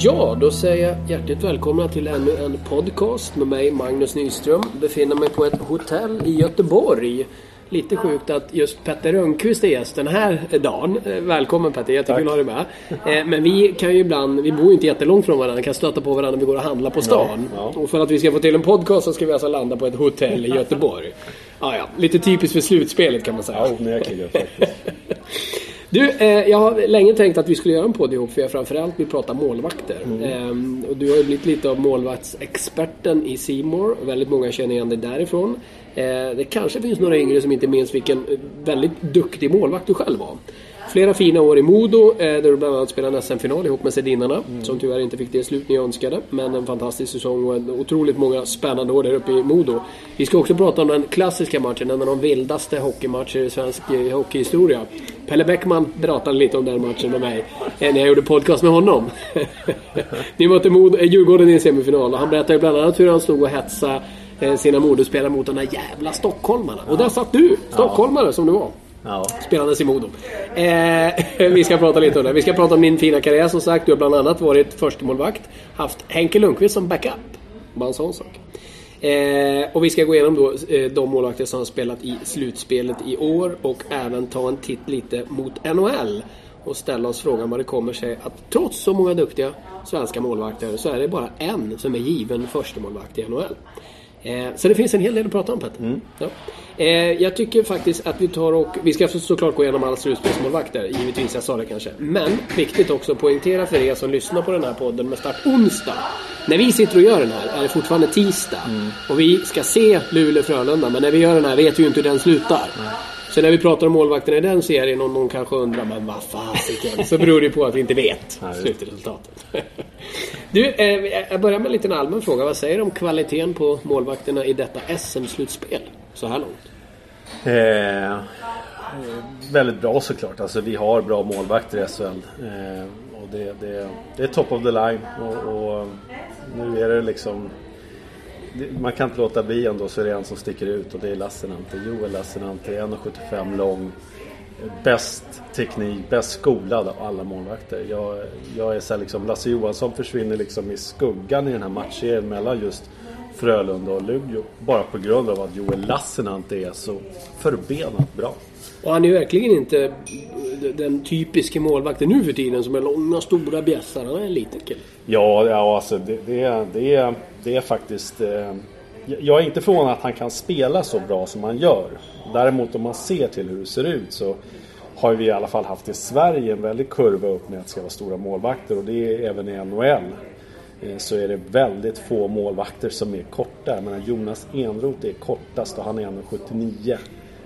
Ja, då säger jag hjärtligt välkomna till ännu en podcast med mig Magnus Nyström. Befinner mig på ett hotell i Göteborg. Lite sjukt att just Petter Rönnqvist är gäst den här dagen. Eh, Välkommen Petter, jättekul att ha dig med. Eh, Men vi kan ju ibland, vi bor ju inte jättelångt från varandra, kan stöta på varandra när vi går och handlar på stan. Ja, ja. Och för att vi ska få till en podcast så ska vi alltså landa på ett hotell i Göteborg. Ah, ja, lite typiskt för slutspelet kan man säga. Ja, onekligen faktiskt. Du, eh, jag har länge tänkt att vi skulle göra en podd ihop för jag framförallt vill prata målvakter. Mm. Ehm, och du har ju blivit lite av målvaktsexperten i Simor. Väldigt många känner igen dig därifrån. Eh, det kanske finns några yngre som inte minns vilken eh, väldigt duktig målvakt du själv var. Flera fina år i Modo eh, där du bland annat spelade en SM-final ihop med Sedinarna. Som tyvärr inte fick det slut ni önskade. Men en fantastisk säsong och en otroligt många spännande år där uppe i Modo. Vi ska också prata om den klassiska matchen, en av de vildaste hockeymatcher i svensk eh, hockeyhistoria. Pelle Bäckman pratade lite om den matchen med mig eh, när jag gjorde podcast med honom. Ni mötte Modo, Djurgården i en semifinal och han berättade bland annat hur han stod och hetsade sina Modospelare mot de där jävla stockholmarna. Och där satt du, stockholmare som du var. Ja. Spelandes i Modo. Eh, vi ska prata lite om det. Vi ska prata om din fina karriär som sagt. Du har bland annat varit förstemålvakt. Haft Henke Lundqvist som backup. Bara en sån sak. Eh, och vi ska gå igenom då eh, de målvakter som har spelat i slutspelet i år och även ta en titt lite mot NHL. Och ställa oss frågan vad det kommer sig att trots så många duktiga svenska målvakter så är det bara en som är given förstemålvakt i NHL. Eh, så det finns en hel del att prata om Petter. Ja. Eh, jag tycker faktiskt att vi tar och... Vi ska såklart gå igenom alla slutspelsmålvakter, givetvis, jag sa det kanske. Men viktigt också att poängtera för er som lyssnar på den här podden med start onsdag. När vi sitter och gör den här är det fortfarande tisdag. Och vi ska se Luleå-Frölunda, men när vi gör den här vet vi ju inte hur den slutar. Så när vi pratar om målvakterna i den serien och någon kanske undrar men vad fasiken. Så beror det på att vi inte vet slutresultatet. Du, eh, jag börjar med en liten allmän fråga. Vad säger du om kvaliteten på målvakterna i detta SM-slutspel så här långt? Eh, väldigt bra såklart. Alltså vi har bra målvakter i SHL. Eh, och det, det, det är top of the line. Och, och nu är det liksom... Man kan inte låta bli ändå så är det en som sticker ut och det är Lassinantti. Joel Lassinantti, 1,75 lång. Bäst teknik, bäst skolad av alla målvakter. Jag, jag är så liksom, Lasse Johansson försvinner liksom i skuggan i den här matchserien mellan just Frölunda och Luleå. Bara på grund av att Joel Lassinantti är så förbenat bra. Och han är ju verkligen inte den typiska målvakten nu för tiden som är långa, stora bjässar. Han är en liten kille. Ja, ja alltså det, det, det, är, det är faktiskt... Eh, jag är inte förvånad att han kan spela så bra som han gör. Däremot om man ser till hur det ser ut så har vi i alla fall haft i Sverige en väldig kurva upp med att det ska vara stora målvakter och det är även i NHL. Eh, Så är det väldigt få målvakter som är korta. Jag menar Jonas Enroth är kortast och han är 1,79.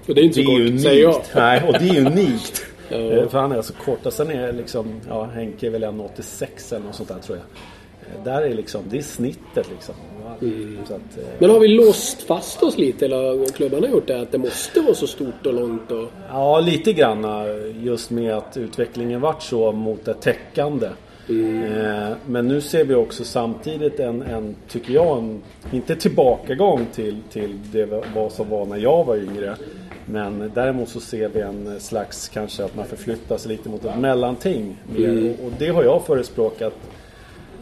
Och det är inte Det så kort, säger jag. Nej, och det är unikt. Eh, För han är så kort. Och sen är liksom, ja Henke är väl 1,86 eller något sånt där tror jag. Där är liksom, det är snittet liksom. Så att, eh, Men har vi låst fast oss lite eller har klubbarna gjort det? Att det måste vara så stort och långt och... ja, lite grann eh, just med att utvecklingen vart så mot det täckande. Eh, Men nu ser vi också samtidigt en, en tycker jag, en, inte tillbakagång till, till det vad som var när jag var yngre. Men däremot så ser vi en slags kanske att man förflyttar sig lite mot ett mellanting. mer. Och, och det har jag förespråkat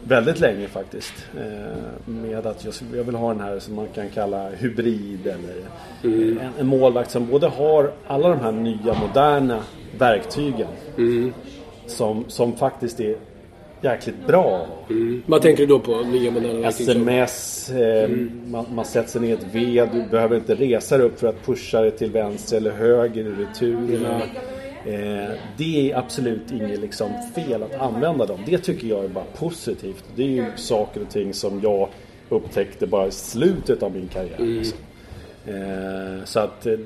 väldigt länge faktiskt. Eh, med att jag, vill ha den här som man kan kalla hybrid eller en, en målvakt som både har alla de här nya moderna verktygen. Som, som faktiskt är jäkligt bra. Vad tänker du då på? Nya moderna Sms, eh, man, man sätter sig ner i ett V, du behöver inte resa dig upp för att pusha det till vänster eller höger i returerna. Eh, det är absolut inget liksom fel att använda dem. Det tycker jag är bara positivt. Det är ju saker och ting som jag upptäckte bara i slutet av min karriär. Liksom. Eh, så att eh,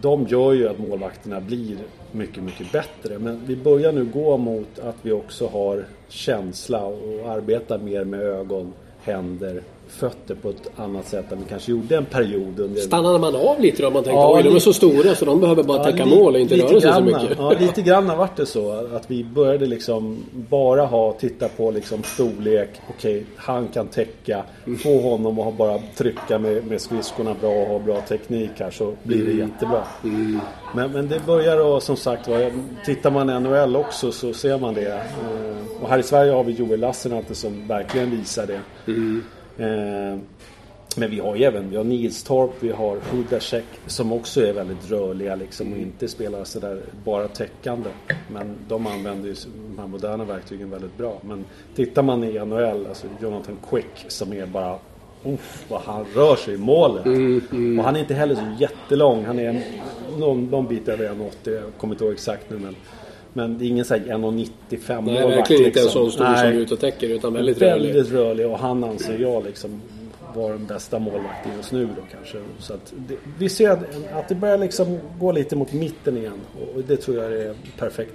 de gör ju att målvakterna blir mycket, mycket bättre. Men vi börjar nu gå mot att vi också har känsla och arbetar mer med ögon, händer, fötter på ett annat sätt än vi kanske gjorde en period under... Stannade man av lite då? Om man tänkte Ja, oj, de är så stora så de behöver bara täcka li- mål och inte röra sig så mycket. Ja, lite grann har varit det så. Att vi började liksom bara ha, titta på liksom storlek. Okej, han kan täcka. Få honom att ha bara trycka med, med skridskorna bra och ha bra teknik här så blir det jättebra. Men, men det börjar att, som sagt var, tittar man NHL också så ser man det. Eh, Och här i Sverige har vi Joel Lassinantti som verkligen visar det. Eh, men vi har ju även vi har Nilstorp, vi har Hudacek som också är väldigt rörliga liksom och inte spelar sådär bara täckande. Men de använder ju de här moderna verktygen väldigt bra. Men tittar man i NHL, alltså Jonathan Quick som är bara Uff, vad han rör sig i målet. Och han är inte heller så jättelång. Han är någon, någon bit över 1,80. Jag kommer inte ihåg exakt nu men. Men det är ingen sån här 1,95 Nej, målvakt, verkligen inte en liksom. sån stor som Nej. är ute och täcker utan väldigt. Väldigt rörlig och han anser jag liksom var den bästa målvakten just nu då kanske. Så det, vi ser att, att det börjar liksom gå lite mot mitten igen och det tror jag är perfekt.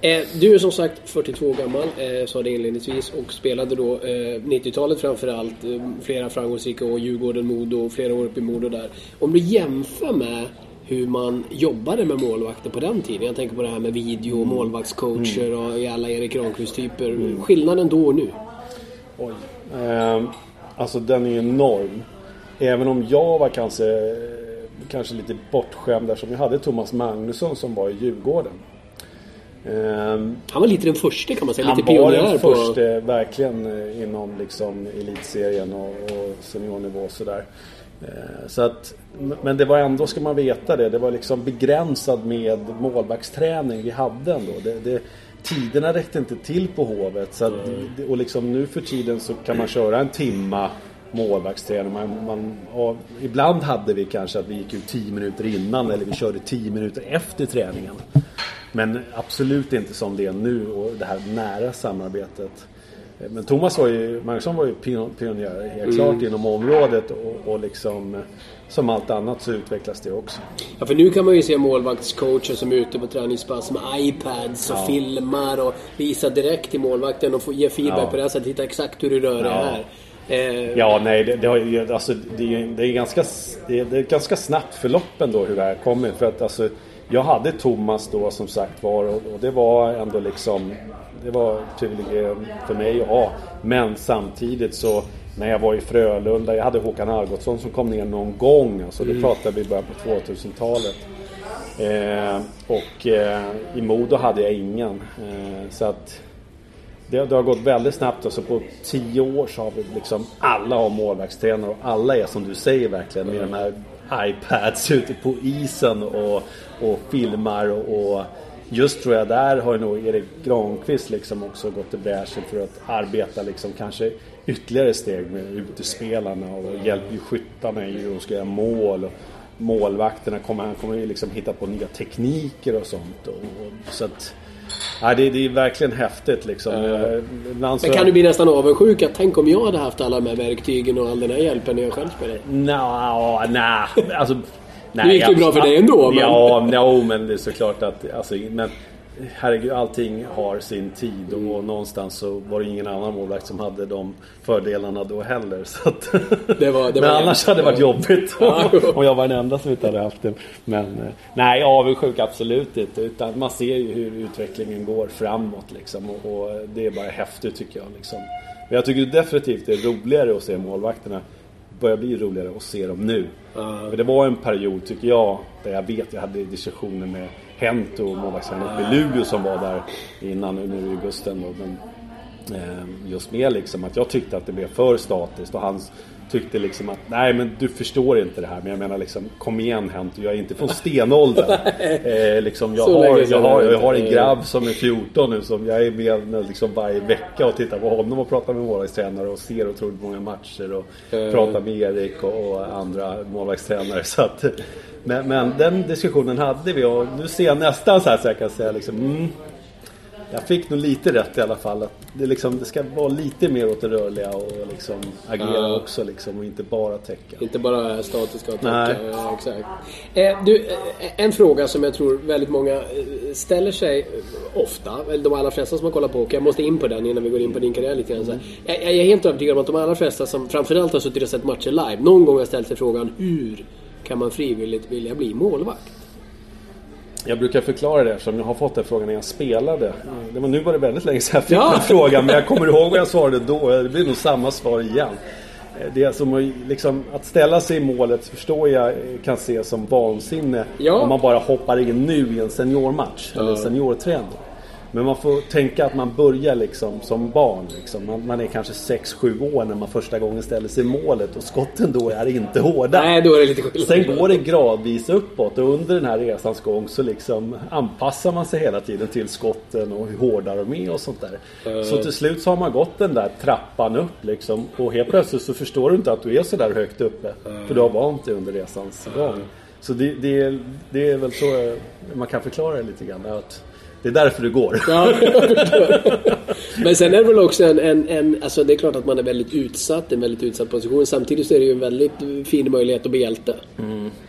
Eh, du är som sagt 42 år gammal, eh, sa det inledningsvis, och spelade då eh, 90-talet framförallt. Eh, flera framgångsrika år, Djurgården, Modo, flera år uppe i Modo där. Om du jämför med hur man jobbade med målvakter på den tiden. Jag tänker på det här med video och målvaktscoacher och i alla Erik Granqvist-typer. Skillnaden då och nu? Oj. Ehm, alltså den är enorm. Även om jag var kanske, kanske lite bortskämd där som jag hade Thomas Magnusson som var i Djurgården. Ehm, Han var lite den första kan man säga, Han lite var den på... första verkligen eh, inom liksom elitserien och, och seniornivå och sådär. Eh, Så att, men det var ändå, ska man veta det, det var liksom begränsad med målvaktsträning vi hade ändå. Det, det, tiderna räckte inte till på Hovet. Så att, och liksom nu för tiden så kan man köra en timma målvaktsträning. Man, man, ibland hade vi kanske att vi gick ut 10 minuter innan eller vi körde 10 minuter efter träningen. Men absolut inte som det är nu och det här nära samarbetet. Men Thomas var ju, Magnusson var ju pion- pionjär helt klart inom området och, och liksom som allt annat så utvecklas det också. Ja, för nu kan man ju se målvaktscoacher som är ute på träningspass med iPads och filmar och visar direkt till målvakten och får ge feedback Ja. på det här sättet. Titta exakt hur du rör dig Ja. här. Eh, Ja, nej, det, det, har alltså, det, är, det, är ganska, det, är, det är ganska snabbt förlopp ändå hur det här kommer. För att alltså, jag hade Thomas då som sagt var och, och det var ändå liksom Det var privilegium för mig ha. Men samtidigt så när jag var i Frölunda, jag hade Håkan Algotsson som kom ner någon gång. Alltså det pratade vi i början på 2000-talet. Eh, och eh, i Modo hade jag ingen. Eh, så att det, det har gått väldigt snabbt. Alltså på tio år så har vi liksom alla har målvaktstränare och alla är som du säger verkligen med de här iPads ute på isen och, och filmar och, och just tror jag där har nog Erik Granqvist liksom också gått i bräschen för att arbeta liksom kanske ytterligare steg med utespelarna och hjälper ju skyttarna i hur de ska göra mål. Och målvakterna kommer, han kommer ju liksom hitta på nya tekniker och sånt. Och, och, så att, ja, det, det är verkligen häftigt liksom. Så- Men kan du bli nästan avundsjuk att tänk om jag hade haft alla de här verktygen och all den här hjälpen när jag själv spelade? Nja, nej. Alltså, nej, Nu gick det ju bra för dig ändå, men- Ja, no, men det är såklart att... Alltså, men, herregud, allting har sin tid och någonstans så var det ingen annan målvakt som hade de fördelarna då heller. Så att, Det var- det men var annars hade det varit jobbigt Ja. om jag var den enda som inte hade haft det. Men eh, nej, avundsjuk absolut inte. Utan man ser ju hur utvecklingen går framåt liksom. Och, och det är bara häftigt tycker jag. Liksom. Men jag tycker definitivt det är roligare att se målvakterna börjar bli roligare att se dem nu. För det var en period, tycker jag, där jag vet jag hade diskussioner med Hento och målvaktstränaren uppe i Luleå som var där innan, nu i Gusten. Då, men, eh, just med liksom att jag tyckte att det blev för statiskt och han tyckte liksom att nej men du förstår inte det här. Men jag menar liksom kom igen Hento, jag är inte från stenåldern. eh, liksom, jag, har, jag, har, jag har en grabb som är 14 nu som jag är med, med liksom varje vecka och tittar på honom och pratar med målvaktstränare och ser otroligt många matcher och Eh. pratar med Erik och, och andra målvaktstränare. Så att, men, men den diskussionen hade vi och nu ser jag nästan så här så jag kan säga liksom mm, jag fick nog lite rätt i alla fall. Att det, liksom, det ska vara lite mer åt det rörliga och liksom agera Ja. också liksom, och inte bara täcka. Inte bara statiska och täcka. Ja, exakt. Eh, du, eh, en fråga som jag tror väldigt många eh, ställer sig eh, ofta, eller de allra flesta som har kollat på hockey. Jag måste in på den innan vi går in på din karriär lite grann. Så här. Jag, jag är helt övertygad om att de allra flesta som framförallt har suttit och sett matcher live, någon gång har ställt sig frågan hur kan man frivilligt vilja bli målvakt? Jag brukar förklara det eftersom jag har fått den frågan när jag spelade. Det var, nu var det väldigt länge sedan jag fick Ja. den frågan men jag kommer ihåg vad jag svarade då. Det blir nog samma svar igen. Det är som att, liksom, att ställa sig i målet förstår jag eh, kan ses som vansinne Ja. om man bara hoppar in nu i en seniormatch eller seniorträning. Men man får tänka att man börjar liksom som barn. Liksom. Man, man är kanske 6-7 år när man första gången ställer sig i målet och skotten då är inte hårda. Nej, då är det lite skillnad. Sen går det gradvis uppåt och under den här resans gång så liksom anpassar man sig hela tiden till skotten och hur hårda de är och sånt där. Så till slut så har man gått den där trappan upp liksom och helt plötsligt så förstår du inte att du är så där högt uppe. För du har vant dig under resans gång. Så det, det, är, det är väl så eh, man kan förklara det lite grann. Att det är därför det går. Ja. Men sen är det väl också en, en, en... Alltså det är klart att man är väldigt utsatt, en väldigt utsatt position. Samtidigt så är det ju en väldigt fin möjlighet att bli hjälte.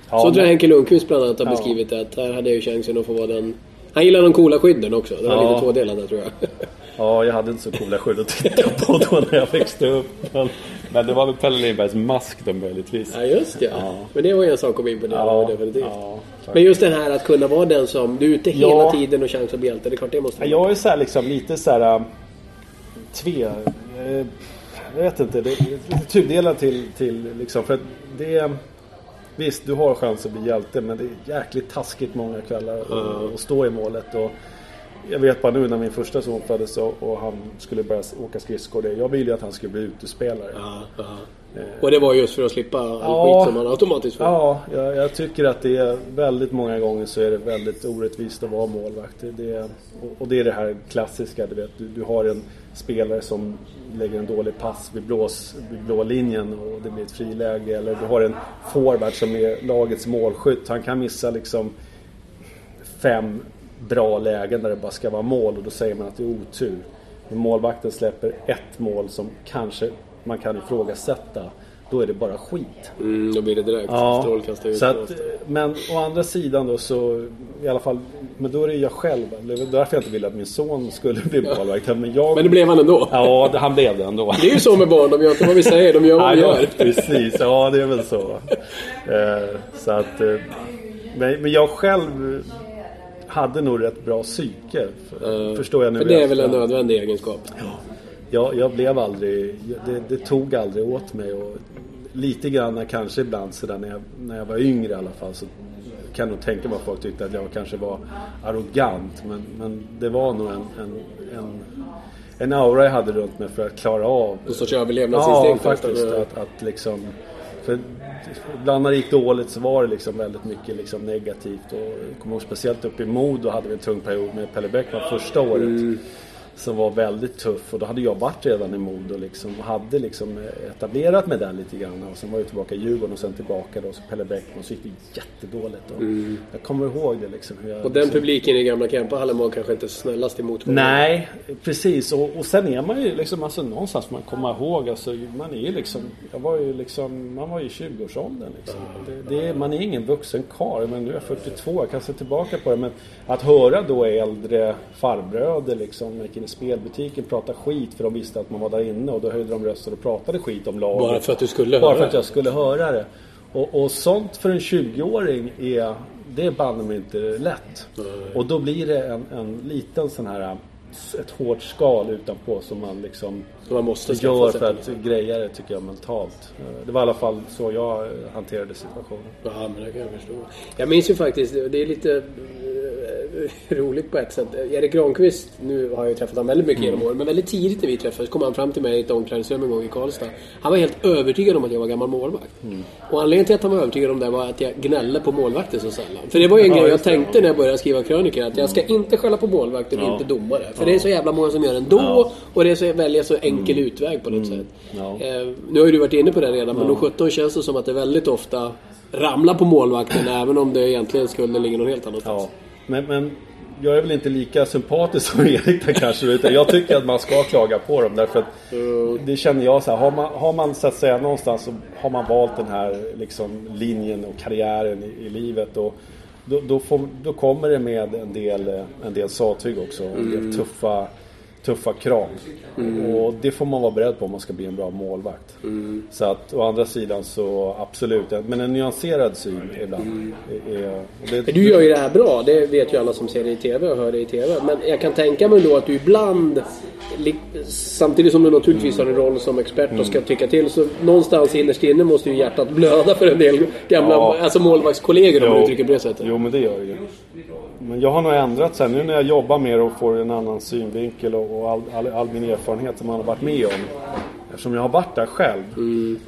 Ja, så tror jag Henke Lundqvist bland annat har Ja. beskrivit det. Att här hade jag ju chansen att få vara den... Han gillar de coola skydden också. Det var Ja. lite tvådelat där tror jag. Ja, jag hade inte så coola skydd att titta på då när jag växte upp. Men, men det var väl Pelle Lindbergs mask då möjligtvis. Ja, just det. Ja. Men det var ju en sak att bli imponerad av definitivt. ja. Men just det här att kunna vara den som... Du är ute hela Ja. tiden och chans att bli hjälte. Det är klart det måste Ja, Jag är så här liksom lite så här äh, tve... eh, Jag vet inte. Det är tudelad till, till liksom för att det är... Visst, du har chans att bli hjälte men det är jäkligt taskigt många kvällar att att stå i målet. Och jag vet bara nu när min första son föddes och, och han skulle börja åka skridskor. Jag ville ju att han skulle bli utespelare. Ja, ja. Och det var just för att slippa all Ja. skit som man automatiskt får. Ja, jag, jag tycker att det är väldigt många gånger så är det väldigt orättvist att vara målvakt. Det, det, är- och- och det är det här klassiska, du vet. Du, du har en spelare som lägger en dålig pass vid, blås, vid blå linjen och det blir ett friläge. Eller du har en forward som är lagets målskytt. Han kan missa liksom fem bra lägen där det bara ska vara mål och då säger man att det är otur. Men målvakten släpper ett mål som kanske man kan ifrågasätta. Då är det bara skit. Mm, då blir det direkt Ja, strålkastare så att, men å andra sidan då så i alla fall, men då är det jag själv. Det var därför jag inte ville att min son skulle bli målvakt. Men, jag, Men det blev han ändå. Ja, han blev det ändå. Det är ju så med barn, de gör inte vad vi säger, de gör vad vi Ja, gör. precis, ja det är väl så. Eh, så att, eh, men jag själv hade nog rätt bra psyke. För, förstår jag nu För det är väl en nödvändig egenskap. Jag, jag blev aldrig, det, det tog aldrig åt mig. Och lite grann kanske ibland sådär när jag, när jag var yngre i alla fall så kan nog tänka mig att folk tyckte att jag kanske var arrogant. Men, men det var nog en, en, en, en aura jag hade runt mig för att klara av. Någon sorts Ja, överlevnadsinstinkt. faktiskt. Att, att liksom, för ibland när det gick dåligt så var det liksom väldigt mycket liksom negativt. Och jag kommer ihåg speciellt uppe i Modo hade vi en tung period med Pelle Bäckman första året. Mm. Som var väldigt tuff och då hade jag varit redan i Modo liksom, och hade liksom etablerat mig där lite grann. Och sen var jag tillbaka i Djurgården och sen tillbaka då, så Pelle Bäckman. Så gick det jättedåligt. Och Jag kommer ihåg det liksom. Hur jag, Mm. Och den liksom, publiken i gamla Kempahallen var kanske inte snällast emot honom. Nej, precis. Och, och sen är man ju liksom, alltså någonstans man komma ihåg, alltså man är ju liksom, jag var ju liksom, man var ju i 20-årsåldern liksom. Det, det, är- man är ingen vuxen karl, men nu är jag 42, jag kan se tillbaka på det. Men att höra då äldre farbröder liksom, i spelbutiken, prata skit för de visste att man var där inne och då höjde de rösten och pratade skit om laget. Bara för att du skulle Bara höra för att det. jag skulle höra det. Och, och sånt för en 20-åring är, det är banne mig inte lätt. Och då blir det en, en liten sån här, ett hårt skal utanpå som man liksom man måste gör för att greja det tycker jag mentalt. Det var i alla fall så jag hanterade situationen. Ja, men det kan jag förstå. Jag minns ju faktiskt, det är lite roligt på ett sätt. Erik Granqvist, nu har jag ju träffat honom väldigt mycket genom åren, men väldigt tidigt när vi träffades kom han fram till mig i ett omklädningsrum en gång i Karlstad. Han var helt övertygad om att jag var gammal målvakt. Och anledningen till att han var övertygad om det var att jag gnällde på målvakter så sällan. För det var ju en Ja, grej jag just det. tänkte när jag började skriva krönikor, att jag ska inte skälla på målvakter Ja. inte domare. För det är så jävla många som gör ändå, och det är så välja så enkel utväg på något sätt. Ja. Eh, nu har ju du varit inne på det redan, men de 17 känns det som att det väldigt ofta ramlar på målvakten även om det egentligen skulden ligger någon helt annanstans. Ja, men, men jag är väl inte lika sympatisk som Erik där kanske. Utan jag tycker att man ska klaga på dem. Därför att det känner jag så här. Har man, har man så att säga någonstans så har man valt den här liksom, linjen och karriären i, i livet. Och då, då, får, då kommer det med en del, en del sattyg också. En del tuffa tuffa krav. Mm. Och det får man vara beredd på om man ska bli en bra målvakt. Mm. Så att å andra sidan så absolut, men en nyanserad syn ibland. Mm. Är, det, du gör ju det här bra, det vet ju alla som ser det i TV och hör det i TV. Men jag kan tänka mig då att du ibland, samtidigt som du naturligtvis har en roll som expert och ska mm. tycka till, så någonstans innerst inne måste ju hjärtat blöda för en del gamla ja. alltså målvaktskollegor om man uttrycker det på det sättet. Jo men det gör det ju. Men jag har nog ändrat sen nu när jag jobbar mer och får en annan synvinkel och, och all, all, all, min erfarenhet som man har varit med om. Eftersom jag har varit där själv. Mm.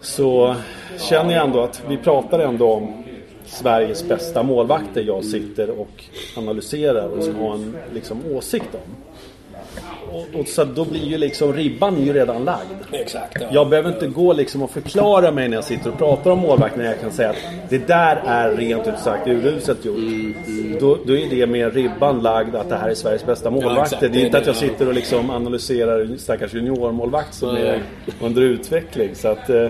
Så känner jag ändå att vi pratar ändå om Sveriges bästa målvakter jag sitter och analyserar och ska har en liksom, åsikt om och, och, så då blir ju liksom ribban ju redan lagd. Exakt. Ja. Jag behöver inte gå liksom och förklara mig när jag sitter och pratar om målvakt när jag kan säga att det där är rent ut sagt uruset gjort. Mm, mm. Då, då, är det mer ribban lagd att det här är Sveriges bästa målvakter. Ja, det är inte att jag sitter och liksom analyserar stackars juniormålvakt som är under utveckling. Så att, eh,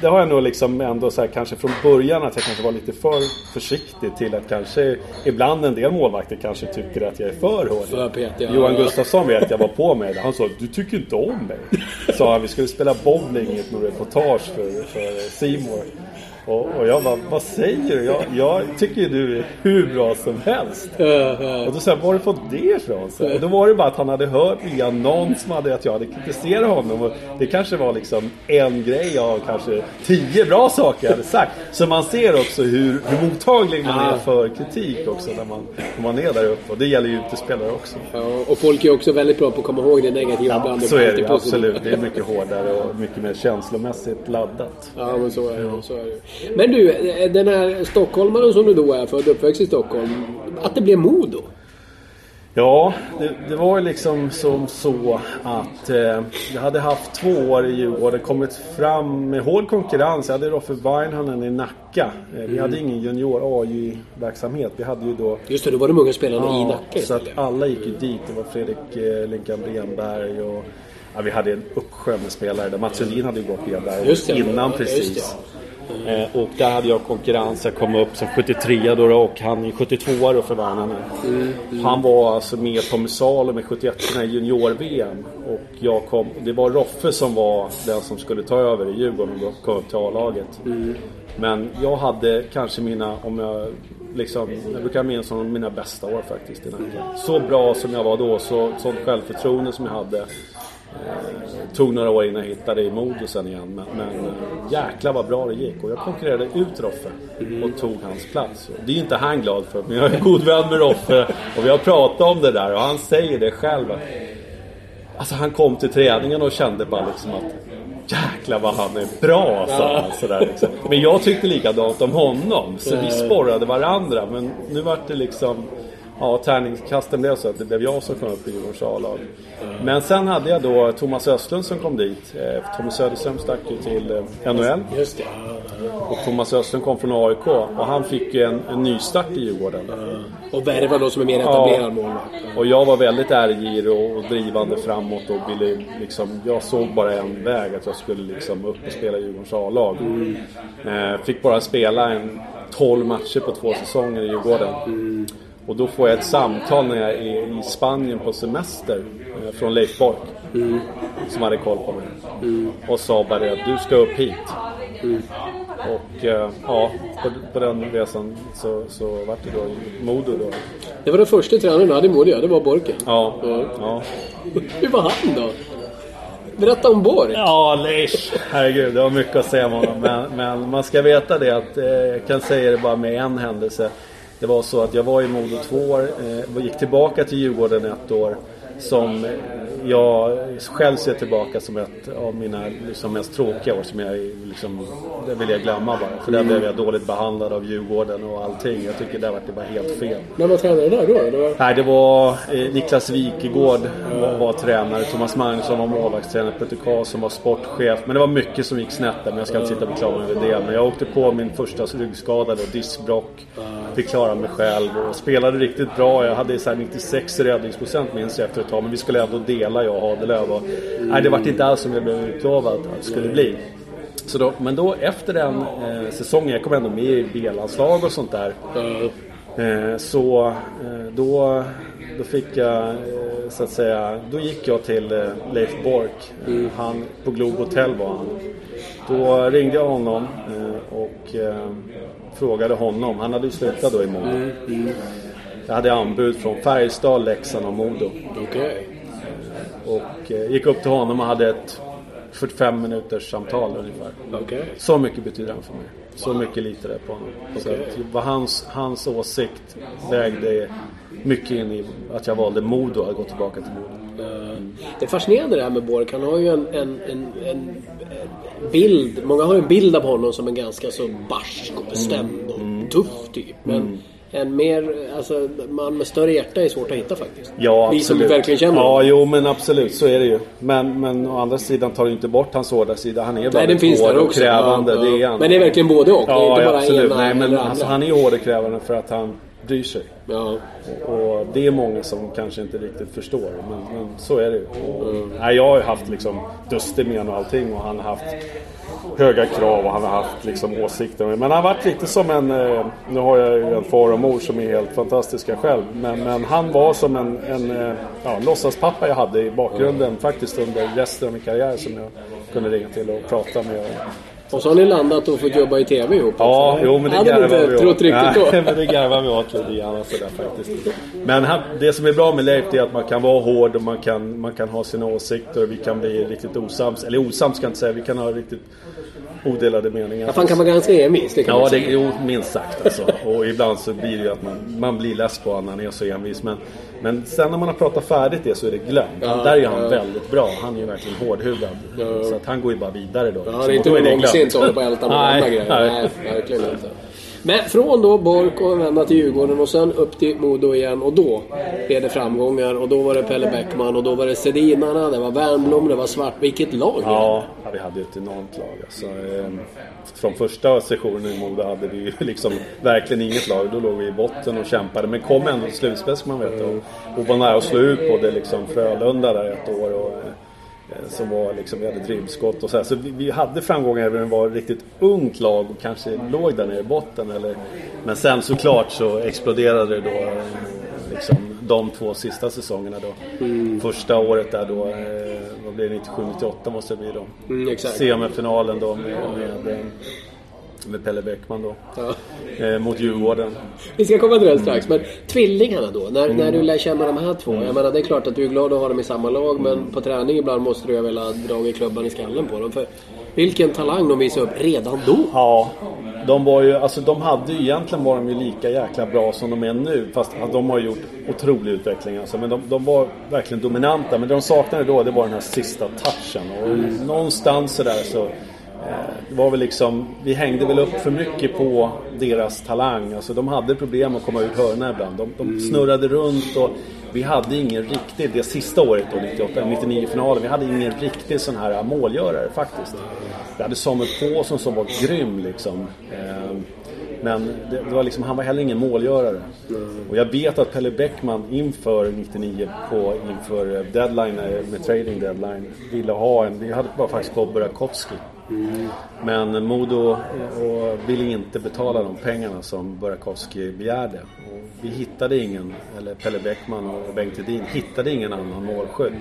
det har jag nog liksom ändå så här, kanske från början att jag kanske var lite för försiktig till att kanske ibland en del målvakter kanske tycker att jag är för hård. För petig, ja. Johan Gustafsson vet jag var på mig. Han sa du tycker inte om mig. Sa han vi skulle spela bowling i ett reportage för, för Seymour. Och, och jag bara, vad säger du? Jag, jag tycker du är hur bra som helst. Och då sa jag, var har du fått det ifrån? Så, och då var det bara att han hade hört via någon som hade att jag hade kritiserat honom. Och det kanske var liksom en grej av kanske tio bra saker jag hade sagt. Så man ser också hur, hur mottaglig man är för kritik också när man, när man är där uppe. Och det gäller ju utespelare också. Ja, och folk är också väldigt bra på att komma ihåg det negativa ja, Så är det ju absolut. Det är mycket hårdare och mycket mer känslomässigt laddat. Ja, men så är det. Så är det. Men du, den här stockholmaren som du då är född och uppväxt i Stockholm. Att det blev Modo? Ja, det, det var ju liksom som så att eh, jag hade haft två år i Djurgården, kommit fram med hård konkurrens. Jag hade Roffe Weinhanen i Nacka. Eh, vi mm. hade ingen junior AJ-verksamhet. Vi hade ju då... Just det, då var de unga spelarna ja, i Nacka. så att alla gick ju dit. Det var Fredrik eh, Linkan Renberg och Ja, vi hade en uppsjö med spelare där. Mats Sundin hade ju gått via där innan precis. Eh, och där hade jag konkurrens. Jag kom upp som 73 då och han är 72 då för Värnarna. Mm, mm. Han var alltså med Tommy Salo med 71 i junior-VM. Och jag kom, det var Roffe som var den som skulle ta över i Djurgården och kom upp till A-laget. Mm. Men jag hade kanske mina, om jag liksom, jag brukar minnas som mina bästa år faktiskt. Så bra som jag var då, så, sånt självförtroende som jag hade. Eh, tog några år innan jag hittade i Modo sen igen. Men, men eh, jäklar vad bra det gick. Och jag konkurrerade ut Roffe och tog hans plats. Det är inte han glad för. Men jag är god vän med Roffe. Och vi har pratat om det där. Och han säger det själv. Alltså han kom till träningen och kände bara liksom att Jäklar vad han är bra sa han sådär liksom. Men jag tyckte likadant om honom. Så vi sporrade varandra. Men nu vart det liksom ja, tärningskasten blev så att det blev jag som kom upp i Djurgårdens A-lag. Men sen hade jag då Thomas Östlund som kom dit. Eh, Tommy Söderström stack ju till eh, NHL. Och Thomas Östlund kom från AIK och han fick ju en, en nystart i Djurgården. Och värva då som är mer etablerad ja. målvakt. Och jag var väldigt ärgirig och drivande framåt och ville liksom, jag såg bara en väg att jag skulle liksom upp och spela i Djurgårdens A-lag. Mm. Eh, fick bara spela en 12 matcher på två säsonger i Djurgården. Mm. Och då får jag ett samtal när jag är i Spanien på semester eh, från Leif Bork. Mm. Som hade koll på mig. Mm. Och sa bara att du ska upp hit. Mm. Och eh, ja, på, på, den resan så, så vart det då Modo då. Det var den första tränaren du hade i Modo ja, det var Borken. Ja. ja. ja. Hur var han då? Berätta om Bork. Ja, Leif. Herregud, det var mycket att säga om honom. Men, men man ska veta det att, eh, jag kan säga det bara med en händelse. Det var så att jag var i Modo två år och eh, gick tillbaka till Djurgården ett år som jag själv ser tillbaka som ett av mina liksom, mest tråkiga år som jag liksom, det vill jag glömma bara. För där blev jag dåligt behandlad av Djurgården och allting. Jag tycker där var det bara helt fel. Vem var tränare där då? Det var... Nej, det var eh, Niklas Wikegård var, var tränare. Thomas Magnusson var målvaktstränare. Peter Karlsson var sportchef. Men det var mycket som gick snett där. Men jag ska inte sitta och beklaga mig över det. Men jag åkte på min första ryggskada då, diskbrock. Fick klara mig själv och spelade riktigt bra. Jag hade så här 96 räddningsprocent minns jag efter ett tag. Men vi skulle ändå dela jag och Hadelöv. Och, nej, det var inte alls som jag blev utlovad att det skulle bli. Så då, men då efter den eh, säsongen, jag kom ändå med i B-landslag och sånt där. Eh, så eh, då, då fick jag eh, så att säga, då gick jag till eh, Leif Bork. Mm. Han, på Globe Hotel var han. Då ringde jag honom eh, och frågade honom. Han hade ju slutat då i Modo. Mm, Jag hade anbud från Färjestad, Leksand och Modo. Okej. Och eh, gick upp till honom och hade ett 45 minuters samtal ungefär. Okej. Så mycket betyder han för mig. Så mycket litar jag på honom. Så Okej. att vad hans, hans åsikt vägde mycket in i att jag valde Modo att gå tillbaka till Modo. Eh, Det är fascinerande det här med Bork. Han har ju en, en, en, en bild. Många har en bild av honom som en ganska så barsk och bestämd och tuff typ. Men en mer, alltså man med större hjärta är svårt att hitta faktiskt. Ja, Vi som absolut. verkligen känner Ja, honom. jo men absolut så är det ju. Men, men å andra sidan tar det inte bort hans hårda sida. Han är Nej, väldigt den finns hård där och krävande. Ja, ja. Det är han. Men det är verkligen både och. det är Ja, inte ja, bara absolut. ena Nej, men eller alltså, andra. han är ju hård och krävande för att han bryr sig. Ja. Och det är många som kanske inte riktigt förstår. Men, men så är det ju. Nej, jag har ju haft liksom dustig med och allting och han har haft höga krav och han har haft liksom åsikter. Men han har varit lite som en... eh, Nu har jag ju en far och mor som är helt fantastiska själv. Men, men han var som en, en eh, ja, låtsaspappa jag hade i bakgrunden faktiskt under resten av min karriär som jag kunde ringa till och prata med. Och så har ni landat och fått jobba i TV ihop Ja, också. jo men det garvar vi trott åt. Nej, men det garvar vi åt lite grann sådär faktiskt. Men han, det som är bra med Leif är att man kan vara hård och man kan, man kan ha sina åsikter och vi kan bli riktigt osams. Eller osams ska jag inte säga, vi kan ha riktigt odelade meningar. Ja, han kan vara ganska envis, det kan Ja, man det, jo, minst sagt alltså. Och ibland så blir det ju att man, man blir less på honom när han är så envis. Men, men sen när man har pratat färdigt det så är det glömt. Ja, Där är han ja. väldigt bra. Han är ju verkligen hårdhudad. Ja. Så att han går ju bara vidare då. Ja, det är inte glömt. långsint håller på att älta med andra grejer. Nej, verkligen inte. Men från då Bork och vända till Djurgården och sen upp till Modo igen och då blev det framgångar och då var det Pelle Bäckman och då var det Sedinarna, det var Wernbloom, det var Svart. Vilket lag! Ja, ja, vi hade ett enormt lag. Alltså, eh, från första sessionen i Modo hade vi ju liksom verkligen inget lag. Då låg vi i botten och kämpade. Men kom ändå till slutspel ska man veta. Och, och var nära att slå ut både liksom Frölunda där ett år. Och, som var liksom, vi hade drivskott och så här. Så vi, vi hade framgångar även när vi var ett riktigt ungt lag och kanske låg där nere i botten. Eller, men sen såklart så exploderade det då. Liksom, de två sista säsongerna då. Första året där då, eh, vad blir det, 97-98 måste det bli då. Mm, exakt. Semifinalen då med, med, eh, med Pelle Bäckman då. Ja. Eh, mot Djurgården. Vi ska komma till det strax, men tvillingarna då? När, Mm. när du lär känna de här två. Jag menar det är klart att du är glad att ha dem i samma lag men på träning ibland måste du ju vilja dra i klubban i skallen på dem. För vilken talang de visade upp redan då! Ja, de var ju, alltså de hade ju egentligen var de ju lika jäkla bra som de är nu. Fast att de har gjort otrolig utveckling alltså. Men de, de var verkligen dominanta. Men det de saknade då det var den här sista touchen. Och någonstans sådär så det var väl liksom, vi hängde väl upp för mycket på deras talang. Alltså de hade problem att komma ut hörna ibland. De, de snurrade runt och vi hade ingen riktig, det sista året då, 98, 99 finalen, vi hade ingen riktig sån här målgörare faktiskt. Vi hade Samuel Påsson som var grym liksom. Eh, Men det, det var liksom, han var heller ingen målgörare. Och jag vet att Pelle Bäckman inför 99 på, inför eh, deadline, eh, med trading deadline, ville ha en, vi hade bara faktiskt på Burakovsky. Men Modo ville inte betala de pengarna som Burakovsky begärde. Och vi hittade ingen, eller Pelle Bäckman och Bengt Hedin hittade ingen annan målskytt.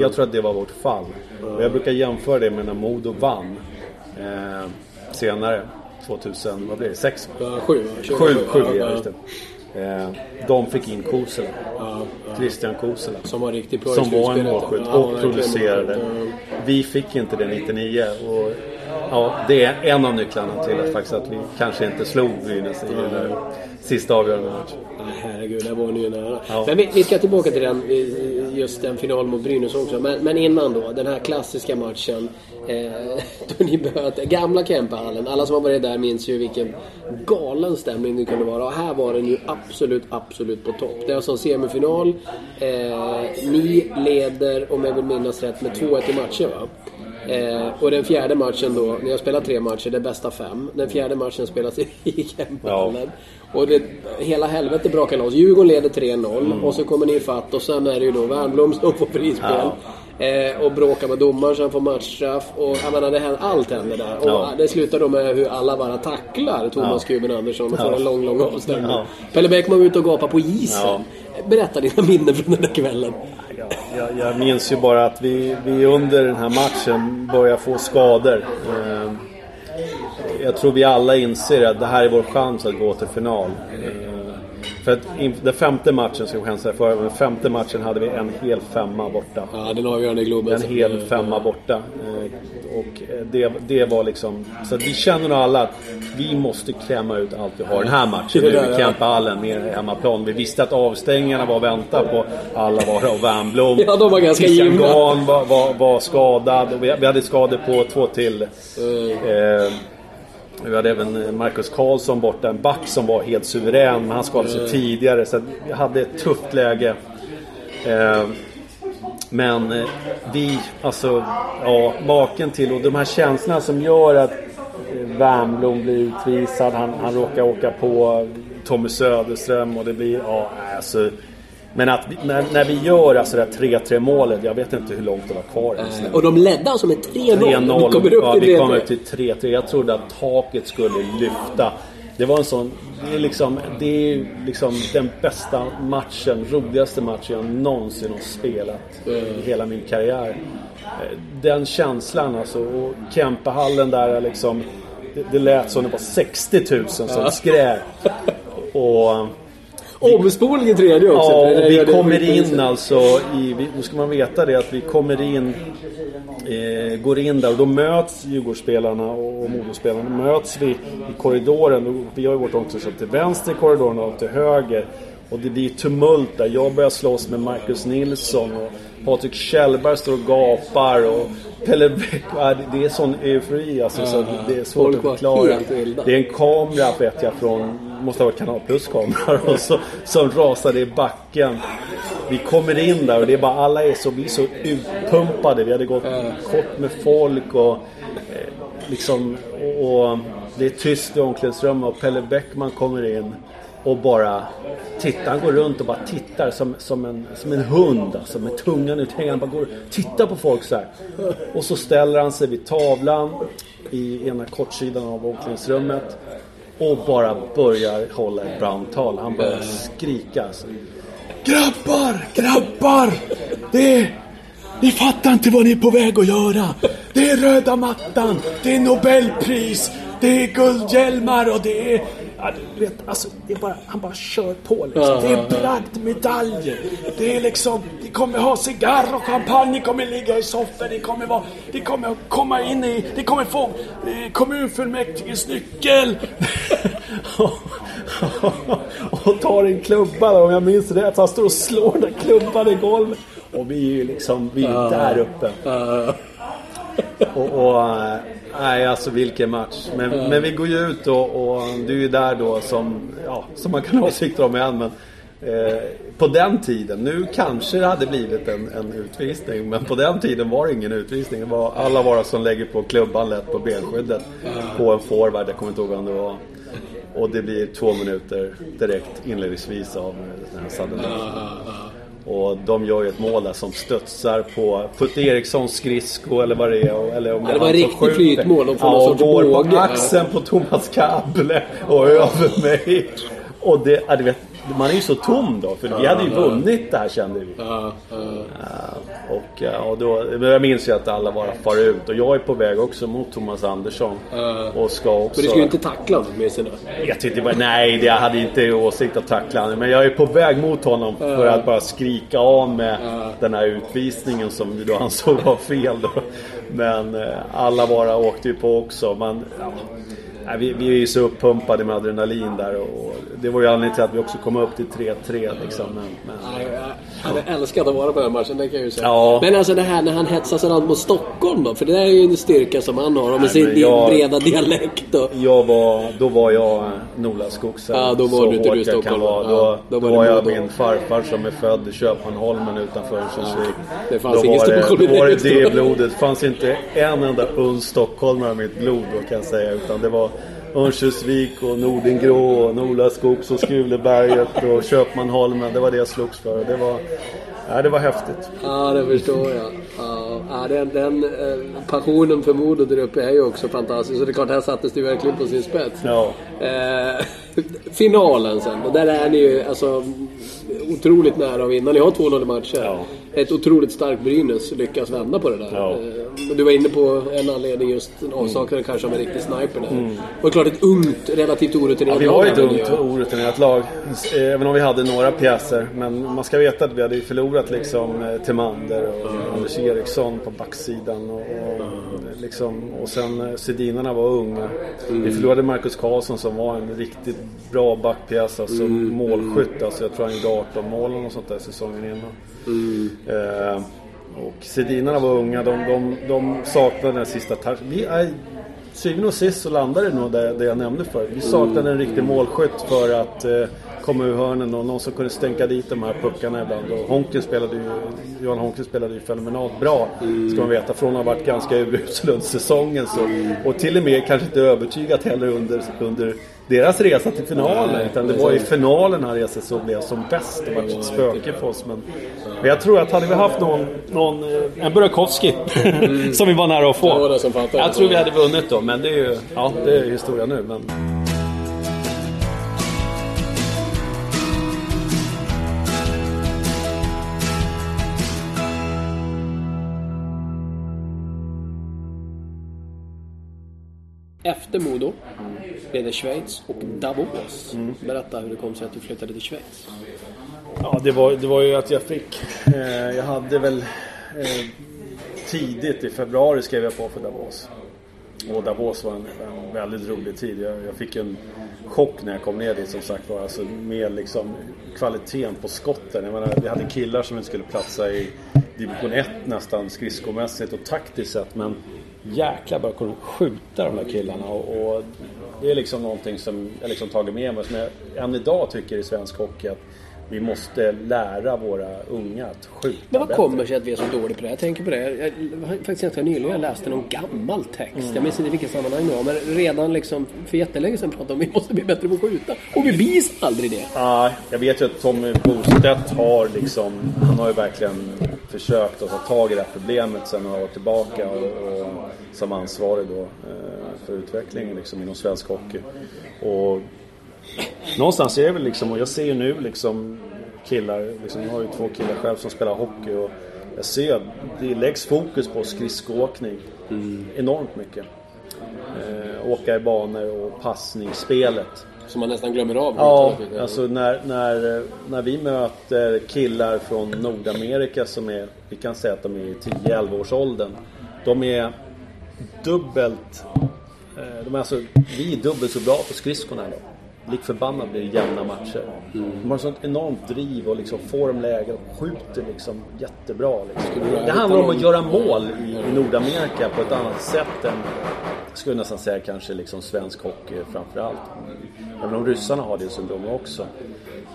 Jag tror att det var vårt fall. Och jag brukar jämföra det med när Modo vann eh, senare. 2000, vad blir det? 6? Ja, Sju, va? 7, 7 Ja, blir det, ja. just det. Eh, de fick in Kosela. Ja, ja. Christian Kosela. Som var riktigt bra Som var en målskytt Ja, och verkligen. producerade. Ja. Vi fick inte det 99 och ja, det är en av nycklarna till att faktiskt att vi kanske inte slog Brynäs i den där sista avgörande matchen. Herregud, där var ni ju nära. Ja. Men vi, vi ska tillbaka till den, just den final mot Brynäs också. Men, men innan då, den här klassiska matchen. Eh, då ni möter gamla Kempehallen. Alla som har varit där minns ju vilken galen stämning det kunde vara. Och här var den ju absolut, absolut på topp. Det är alltså semifinal. Eh, ni leder, om jag vill minnas rätt, med 2-1 i matcher va? Eh, och den fjärde matchen då, ni har spelat tre matcher, det är bästa fem. Den fjärde matchen spelas i, Kempehallen. Och det, hela helvetet brakar loss. Djurgården leder 3-0 Mm. och så kommer ni ifatt och sen är det ju då Wernbloom som får frispel. Eh, och bråkar med domaren så han får matchstraff. Och jag menar, det händer, allt händer där. Och Ja. det slutar då med hur alla bara tacklar Thomas Ja. Kuben Andersson och får Ja. en lång, lång avstängning. Ja. Pelle Bäckman var ute och gapade på isen. Ja. Berätta dina minnen från den där kvällen. Jag, jag minns ju bara att vi, vi under den här matchen börjar få skador. Eh, jag tror vi alla inser att det här är vår chans att gå till final. Eh, för att den femte matchen, ska jag chansa för, den femte matchen hade vi en hel femma borta. Ja, den avgörande i Globen. En hel femma borta. Eh, Och eh, det, det var liksom... Så vi känner nog alla att vi måste klämma ut allt vi har den här matchen. Nu i Kempehallen med hemmaplan. Vi visste att avstängningarna var att vänta på. Alla var och Wernbloom. Ja, de var ganska givna. Var, var, var skadad. Och vi, hade skador på två till. Eh, vi hade även Marcus Karlsson borta, en back som var helt suverän. Men han skadade sig tidigare. Så vi hade ett tufft läge. Eh, men eh, vi, alltså, ja, maken till och de här känslorna som gör att eh, Wernbloom blir utvisad. Han, han råkar åka på Tommy Söderström och det blir, ja, alltså. Men att vi, när, när vi gör alltså det här 3-3 målet, jag vet inte hur långt det var kvar ens. Och de ledde alltså med 3-0. Vi 3-0. kommer upp Ja, till vi 3-3. kom upp till 3-3. Jag trodde att taket skulle lyfta. Det var en sån... Det är liksom, det är liksom den bästa matchen, roligaste matchen jag någonsin har spelat i hela min karriär. Eh, Den känslan alltså. Och Kempehallen där liksom... Det, det lät som det var 60 000 som skrek. Och... Omspolning i tredje också. Ja, och vi kommer in alltså i... Nu ska man veta det att vi kommer in... Eh, går in där och då möts Djurgårdsspelarna och, Modospelarna. möts vi i korridoren. Vi har ju vårt omklädningsrum till vänster i korridoren och till höger. Och det blir tumult där. Jag börjar slåss med Marcus Nilsson och Patrik Kjellberg står och gapar. Och Pelle Bäck, det- är sån eufori alltså. Så det är svårt att förklara. Det är en kamera vet jag från, måste ha varit Kanal Plus kameror och så, som rasade i backen. Vi kommer in där och det är bara alla är så, vi är så utpumpade. Vi hade gått kort med folk och eh, liksom och, och det är tyst i omklädningsrummet och Pelle Bäckman kommer in och bara tittar. Han går runt och bara tittar som, som, en, som en hund alltså med tungan ut hängande. Han bara går och tittar på folk så här. Och så ställer han sig vid tavlan i ena kortsidan av omklädningsrummet och bara börjar hålla ett brandtal. Han börjar skrika alltså. Grabbar, grabbar! Det är... Ni fattar inte vad ni är på väg att göra. Det är röda mattan, det är Nobelpris, det är guldhjälmar och det är... Du vet, alltså, det är bara, han bara kör på liksom. Det är bragdmedaljer. Det är liksom, ni kommer ha cigarr och champagne, ni kommer ligga i soffor, ni kommer vara, ni kommer komma in i, ni kommer få eh, kommunfullmäktiges nyckel. och tar en klubba då, om jag minns rätt. Han står och slår den klubban i golvet. Och vi är ju liksom, vi är där uppe. Och, och nej alltså vilken match. Men, men vi går ju ut och, och du är ju där då som, ja, som man kan ha åsikter om än. Men eh, på den tiden, nu kanske det hade blivit en, en utvisning. Men på den tiden var det ingen utvisning. Det var alla bara som lägger på klubban lätt på benskyddet. På en forward, jag kommer inte ihåg vem det var. Och det blir två minuter direkt inledningsvis av den här sudden och de gör ju ett mål där som studsar på Putte Erikssons skridsko eller vad det är. Eller om Ja, det var han en som riktig skjuter. flytmål. De får ja, och går på axeln på Thomas Kable och över mig. Och det, ja, du vet, man är ju så tom då. För vi hade ju vunnit det här kände vi. Ja, och, och då, men jag minns ju att alla bara far ut. Och jag är på väg också mot Thomas Andersson. Och ska också... Men du ska ju inte tackla honom med sina... Jag tyckte bara, nej, det- jag hade inte åsikt att tackla honom. Men jag är på väg mot honom för att bara skrika av med den här utvisningen som då ansåg var fel. Då. Men eh, alla bara åkte ju på också. Man, nej, vi, vi är ju så uppumpade med adrenalin där. Och det var ju anledningen till att vi också kom upp till 3-3. Liksom. Men, men, Nej, hade älskat att vara på den matchen, det kan jag ju säga. Ja. Men alltså det här när han hetsar sig mot Stockholm då? För det är ju en styrka som han har, och med Nej, sin jag- breda dialekt då. Jag var, då var jag Nolaskogsare. Ja, då var så du inte du jag kan Stockholm. vara. Ja, Då, då då var var det jag Modo. min farfar som är född i Köpmanholmen utanför Örnsköldsvik. Det fanns då ingen var det, Stockholm i då var det det. det blodet. Det fanns inte en enda uns stockholmare i mitt blod då kan jag säga. Utan det var Örnsköldsvik och Nordingrå och Nolaskogs och Skuleberget och Köpmanholmen. Det var det jag slogs för. Det var, ja, det var häftigt. Ja, det förstår jag. Ja, den, den eh, passionen för Modo där uppe är ju också fantastisk. Så det är klart, här sattes det verkligen på sin spets. Ja. Eh, finalen sen, och där är ni ju alltså otroligt nära att vinna. Ni har 2-0 i matcher. Ja. Ett otroligt starkt Brynäs lyckas vända på det där. Ja. Eh, du var inne på en anledning just avsaknaden kanske av en riktig sniper där. Och klart ett ungt, relativt orutinerat Mm. Ja, vi var lag ett ungt orutinerat lag. Även om vi hade några pjäser. Men man ska veta att vi hade förlorat liksom eh, Timander och Anders Eriksson på backsidan. Och, och, liksom, och sen eh, Sedinarna var unga. Vi förlorade Marcus Karlsson som var en riktigt bra backpjäs. Alltså målskytt. Alltså, jag tror han gjorde 18 mål och sånt där säsongen innan. Eh, och Sedinarna var unga. De, de, de saknade den sista touchen. Vi är syvende och sist så landade det nog där, där jag nämnde för. Vi saknade en riktig målskytt för att eh, komma ur hörnen och någon som kunde stänka dit de här puckarna ibland. Och Honken spelade ju, Johan Honken spelade ju fenomenalt bra. Ska man veta. Från att ha varit ganska urusel under säsongen. Så, och till och med kanske inte övertygat heller under, under deras resa till finalen. Utan det var i finalen han reste så blev som bäst. Det var ett spöke för oss. Men, men jag tror att hade vi haft någon, någon eh, en Burakovsky som vi var nära att få. Jag tror vi hade vunnit då, men det är ju ja, det är historia nu. Men... Efter Modo blev det Schweiz och Davos. Berätta hur det kom sig att du flyttade till Schweiz. Ja, det var, det var ju att jag fick... Eh, jag hade väl... Eh, tidigt i februari skrev jag på för Davos. Och Davos var en, en väldigt rolig tid. Jag, jag fick en chock när jag kom ner dit som sagt var. Alltså med liksom kvaliteten på skotten. Jag menar, vi hade killar som inte skulle platsa i division 1 nästan skridskomässigt och taktiskt sett. Men jäklar vad jag kunde skjuta de där killarna. Och, och det är liksom någonting som jag liksom tagit med mig. Som jag än idag tycker i svensk hockey att vi måste lära våra unga att skjuta Men vad bättre. kommer sig att vi är så dåliga på det? Jag tänker på det. Jag faktiskt ganska nyligen jag läste någon gammal text. Jag minns inte vilket sammanhang det var. Men redan liksom för jättelänge sedan pratade om att vi måste bli bättre på att skjuta. Och vi blir aldrig det. Ja, jag vet ju att Tommy Bostedt har liksom, han har ju verkligen försökt att ta tag i det här problemet sedan några år tillbaka och, och som ansvarig då eh, för utvecklingen liksom inom svensk hockey. Och någonstans är det väl liksom, och jag ser ju nu liksom killar, liksom, jag har ju två killar själv som spelar hockey och jag ser att det läggs fokus på skridskoåkning enormt mycket. Eh, åka i banor och passningsspelet. Som man nästan glömmer av. Ja, alltså när, när, när vi möter killar från Nordamerika som är, vi kan säga att de är i 10-11 års åldern. De är dubbelt, eh, de är alltså, vi är dubbelt så bra på skridskorna då. Lik förbannat blir det jämna matcher. De har sånt enormt driv och liksom får de lägen och skjuter liksom jättebra. Liksom. Det handlar om att göra mål i, i Nordamerika på ett annat sätt än skulle jag nästan säga kanske liksom svensk hockey framförallt. Även om ryssarna har det syndromet också.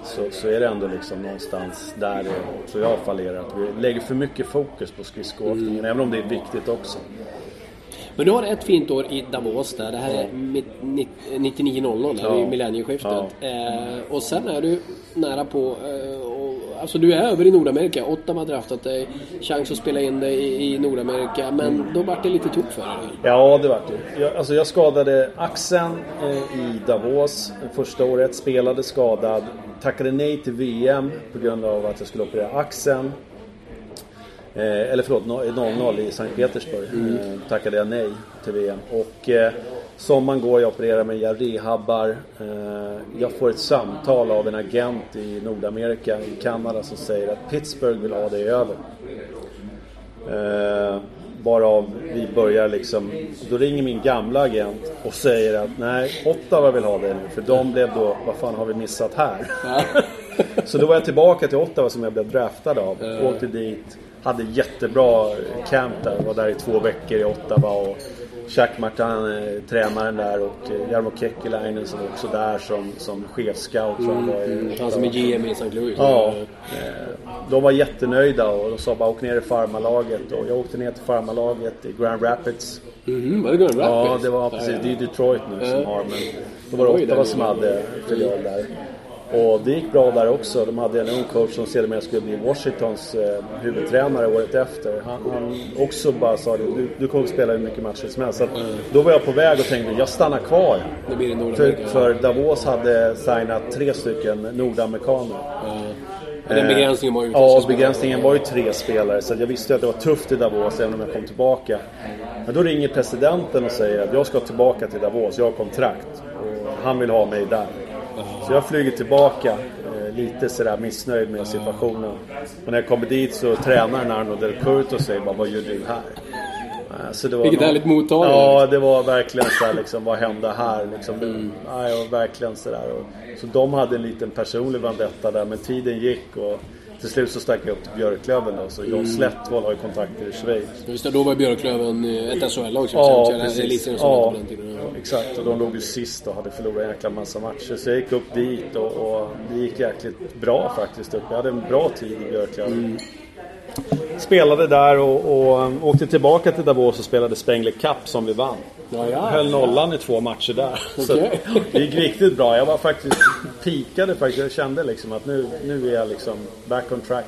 Så, så är det ändå liksom någonstans där det, tror jag fallerar. Att vi lägger för mycket fokus på skridskoåkningen. Även om det är viktigt också. Men du har ett fint år i Davos där. Det här är mitt- nitt- 99-00 där Ja. vid millennieskiftet. Eh, och sen är du nära på... Eh, och, alltså du är över i Nordamerika. Ottawa har draftat dig. Chans att spela in dig i, i Nordamerika. Men då vart det lite tok för dig. Ja, det vart det. Jag, alltså jag skadade axeln eh, i Davos första året. Spelade skadad. Tackade nej till VM på grund av att jag skulle operera axeln. Eh, eller förlåt, no- 00 i Sankt Petersburg. Eh, tackade jag nej till VM. Och eh, sommaren går, jag opererar mig, jag rehabbar. Eh, jag får ett samtal av en agent i Nordamerika, i Kanada, som säger att Pittsburgh vill ha dig över. Eh, Varav vi börjar liksom, då ringer min gamla agent och säger att nej, Ottawa vill ha dig nu. För de blev då, vad fan har vi missat här? Så då var jag tillbaka till Ottawa som jag blev draftad av. Åkte dit. Hade jättebra camp där. Var där i två veckor i Ottawa. Och Jack Martin, eh, tränaren där och eh, Jarmo Kekkeläinen som var också där som, som chefscout. jag var i Mm, han som är GM i St. Louis. Ja, eh, de var jättenöjda och de sa bara åk ner i farmarlaget. Och jag åkte ner till farmarlaget i Grand Rapids. Mhm, var det Grand Ja, Rapids? det var precis. Det är Detroit nu som Ja. har men då var det Ottawa som hade filial där. Och det gick bra där också. De hade en ung coach som sedermera skulle bli Washingtons eh, huvudtränare året efter. Han, han också bara sa det, du, du kommer att spela hur mycket matcher som helst. Så att då var jag på väg och tänkte, jag stannar kvar. För, för Davos hade signat tre stycken nordamerikaner. Men den begränsningen var ju Ja, begränsningen var ju tre spelare så jag visste att det var tufft i Davos även om jag kom tillbaka. Men då ringer presidenten och säger att jag ska tillbaka till Davos, jag har kontrakt. Och han vill ha mig där. Så jag flyger tillbaka, eh, lite sådär missnöjd med situationen. Och när jag kommer dit så tränaren Arno Del Curto säger bara vad gör du här? Eh, Så det var Vilket någon- härligt mottagande. Ja, det var verkligen så här, liksom, vad hände här? Liksom, mm. ja, verkligen sådär. Och, så de hade en liten personlig vendetta där, men tiden gick och till slut så stack jag upp till Björklöven då. Så John Slättvold har ju kontakter i Schweiz. Just det, då var Björklöven eh, ett SHL-lag som Ja, precis. som Ja, på den tiden. Ja. exakt. Och de låg ju sist och hade förlorat en jäkla massa matcher. Så jag gick upp dit och, och det gick jäkligt bra faktiskt upp. Jag hade en bra tid i Björklöven. Spelade där och, och um, åkte tillbaka till Davos och spelade Spengler Cup som vi vann. Ja, ja. Höll nollan i två matcher där. Så Okej. det gick riktigt bra. Jag var faktiskt pikade faktiskt. Jag kände liksom att nu, nu är jag liksom back on track.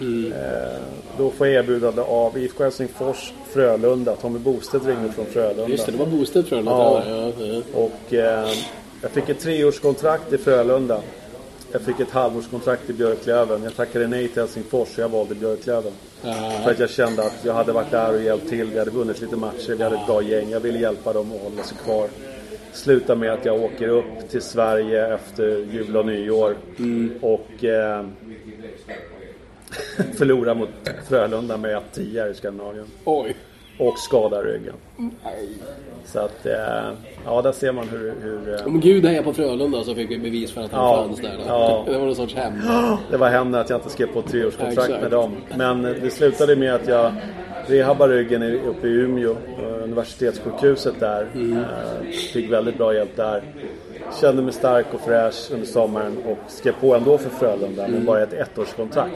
Mm. Eh, då får jag erbjudande av IFK Helsingfors, Frölunda. Tommy Bostedt ringde från Frölunda. Just det, det var för den. Ja. Ja. Ja. Och eh, jag fick ett treårskontrakt i Frölunda. Jag fick ett halvårskontrakt i Björklöven. Jag tackade nej till Helsingfors så jag valde Björklöven. För att jag kände att jag hade varit där och hjälpt till. Vi hade vunnit lite matcher. Vi hade ett bra gäng. Jag ville hjälpa dem att hålla sig kvar. Slutar med att jag åker upp till Sverige efter jul och nyår. Och eh, förlorar mot Frölunda med 1-10 här i Skandinavien. Oj. Och skadar ryggen. Så att, eh, ja där ser man hur... hur eh, Om Gud hejar på Frölunda så fick vi bevis för att han Ja. fanns där. Då. Ja. Det var någon sorts hämnd. Det var hämnd att jag inte skrev på ett Ja, treårskontrakt exakt. med dem. Men det slutade med att jag rehabbade ryggen uppe i Umeå, universitetssjukhuset där. Eh, Fick väldigt bra hjälp där. Kände mig stark och fräsch under sommaren och skrev på ändå för Frölunda, men bara ett ettårskontrakt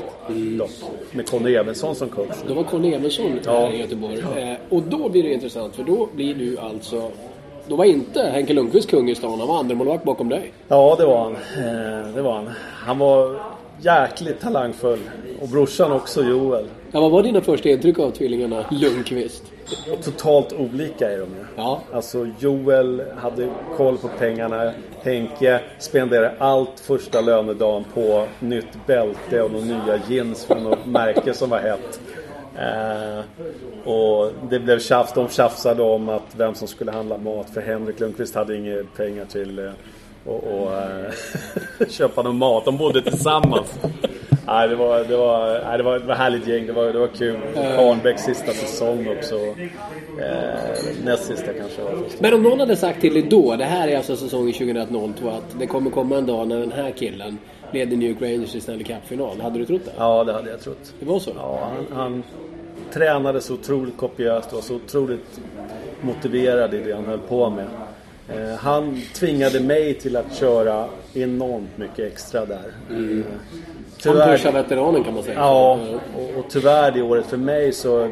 dock. Med Conny Evensson som coach. Då var Conny Evensson Ja. här i Göteborg. Eh, och då blir det intressant för då blir du alltså... Då var inte Henke Lundqvist kung i stan, han var andremålvakt bakom dig. Ja, det var han. Eh, Det var han. Han var jäkligt talangfull. Och brorsan också, Joel. Ja, vad var dina första intryck av tvillingarna Lundqvist? Totalt olika är de ju. Ja. Alltså Joel hade koll på pengarna. Henke spenderade allt första lönedagen på nytt bälte och några nya jeans från något märke som var hett. Eh, och det blev tjafs. De tjafsade om att vem som skulle handla mat. För Henrik Lundqvist hade inga pengar till eh, och, och eh, köpa någon mat. De bodde tillsammans. Nej, det var, det var, nej, det var ett härligt gäng. Det var, det var kul. Karnbäcks sista säsong också. Eh, näst sista kanske. var. Men om någon hade sagt till dig då, det här är alltså säsongen 2001-02, att det kommer komma en dag när den här killen leder New York Rangers i Stanley Cup-final. Hade du trott det? Ja, det hade jag trott. Det var så? Ja, han, han tränade så otroligt kopiöst och var så otroligt motiverad i det han höll på med. Eh, han tvingade mig till att köra enormt mycket extra där. Han tyvärr- pushar veteranen kan man säga. Ja, och, och tyvärr det året för mig så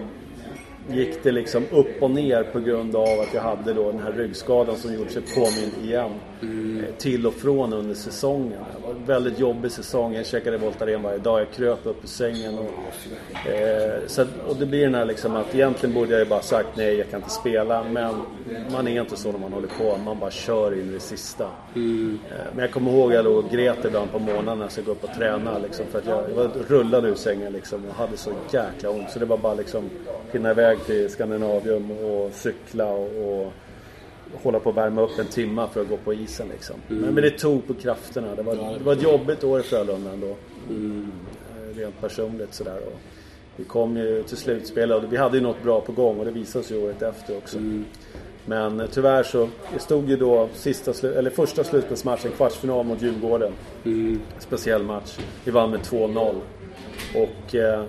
gick det liksom upp och ner på grund av att jag hade då den här ryggskadan som gjort sig påmind igen. Eh, Till och från under säsongen. Det var en väldigt jobbig säsong. Jag käkade Voltaren varje dag. Jag kröp upp ur sängen. Och, eh, så, och det blir den här liksom att egentligen borde jag ju bara sagt nej, jag kan inte spela. Men man är inte så när man håller på. Man bara kör in i det sista. Eh, Men jag kommer ihåg att jag låg och grät ibland på morgonen när jag skulle gå upp och träna. Liksom, för att jag, jag rullade ur sängen liksom, och hade så jäkla ont. Så det var bara liksom hinna iväg till Skandinavium och cykla och, och hålla på att värma upp en timma för att gå på isen. Liksom. Men, men det tog på krafterna. Det var, det var ett jobbigt år i Frölunda ändå. Eh, Rent personligt sådär. Och vi kom ju till slutspel och vi hade ju något bra på gång och det visade sig året efter också. Men tyvärr så stod ju då sista, slu- eller första slutspelsmatchen, kvartsfinal mot Djurgården. Speciell match. Vi vann med 2-0. Och eh,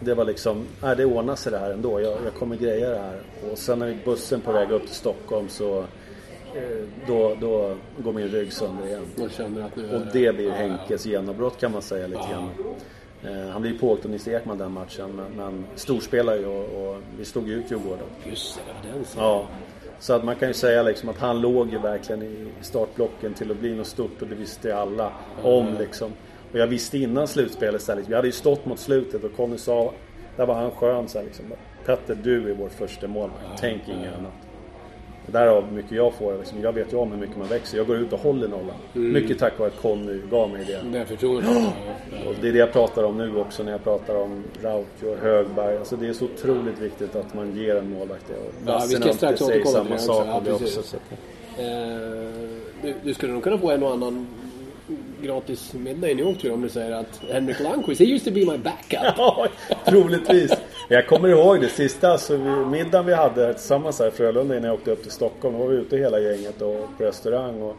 det var liksom, nej det ordnar sig det här ändå. Jag, jag kommer greja det här. Och sen när bussen på väg upp till Stockholm så eh, då, då går min rygg sönder igen. Och det blir Henkes genombrott kan man säga lite grann. Eh, han blir pååkt av Nisse Ekman den matchen men, men storspelar ju och, och vi slog ut Djurgården. Just det, den. Ja. Så att man kan ju säga liksom att han låg ju verkligen i startblocken till att bli något stort och det visste alla om liksom. Och jag visste innan slutspelet så här, liksom, Vi hade ju stått mot slutet och Conny sa, där var han skön så här, liksom. Petter du är vår första mål. Tänk inget annat. Därav mycket jag får. Liksom, jag vet ju om hur mycket man växer. Jag går ut och håller nollan. Mycket tack vare att Conny gav mig det. Det förtroendet. Och det är det jag pratar om nu också när jag pratar om Rautio och Högberg. Alltså det är så otroligt viktigt att man ger en målvakt det. Och Ja, vi ska strax återkomma till det också. Ja, också. Eh, du, du skulle nog kunna få en och annan gratis middag i New York tror jag, om du säger att Henrik Lundqvist, he used to be my backup. Ja, troligtvis. Jag kommer ihåg det sista alltså, vi, middagen vi hade tillsammans här i Frölunda innan jag åkte upp till Stockholm. Då var vi ute hela gänget och på restaurang. Och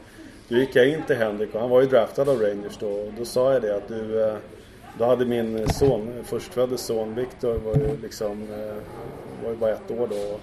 då gick jag in till Henrik och han var ju draftad av Rangers då. Och då sa jag det att du... Eh, då hade min son, förstfödde son Viktor var ju liksom... Eh, var ju bara ett år då.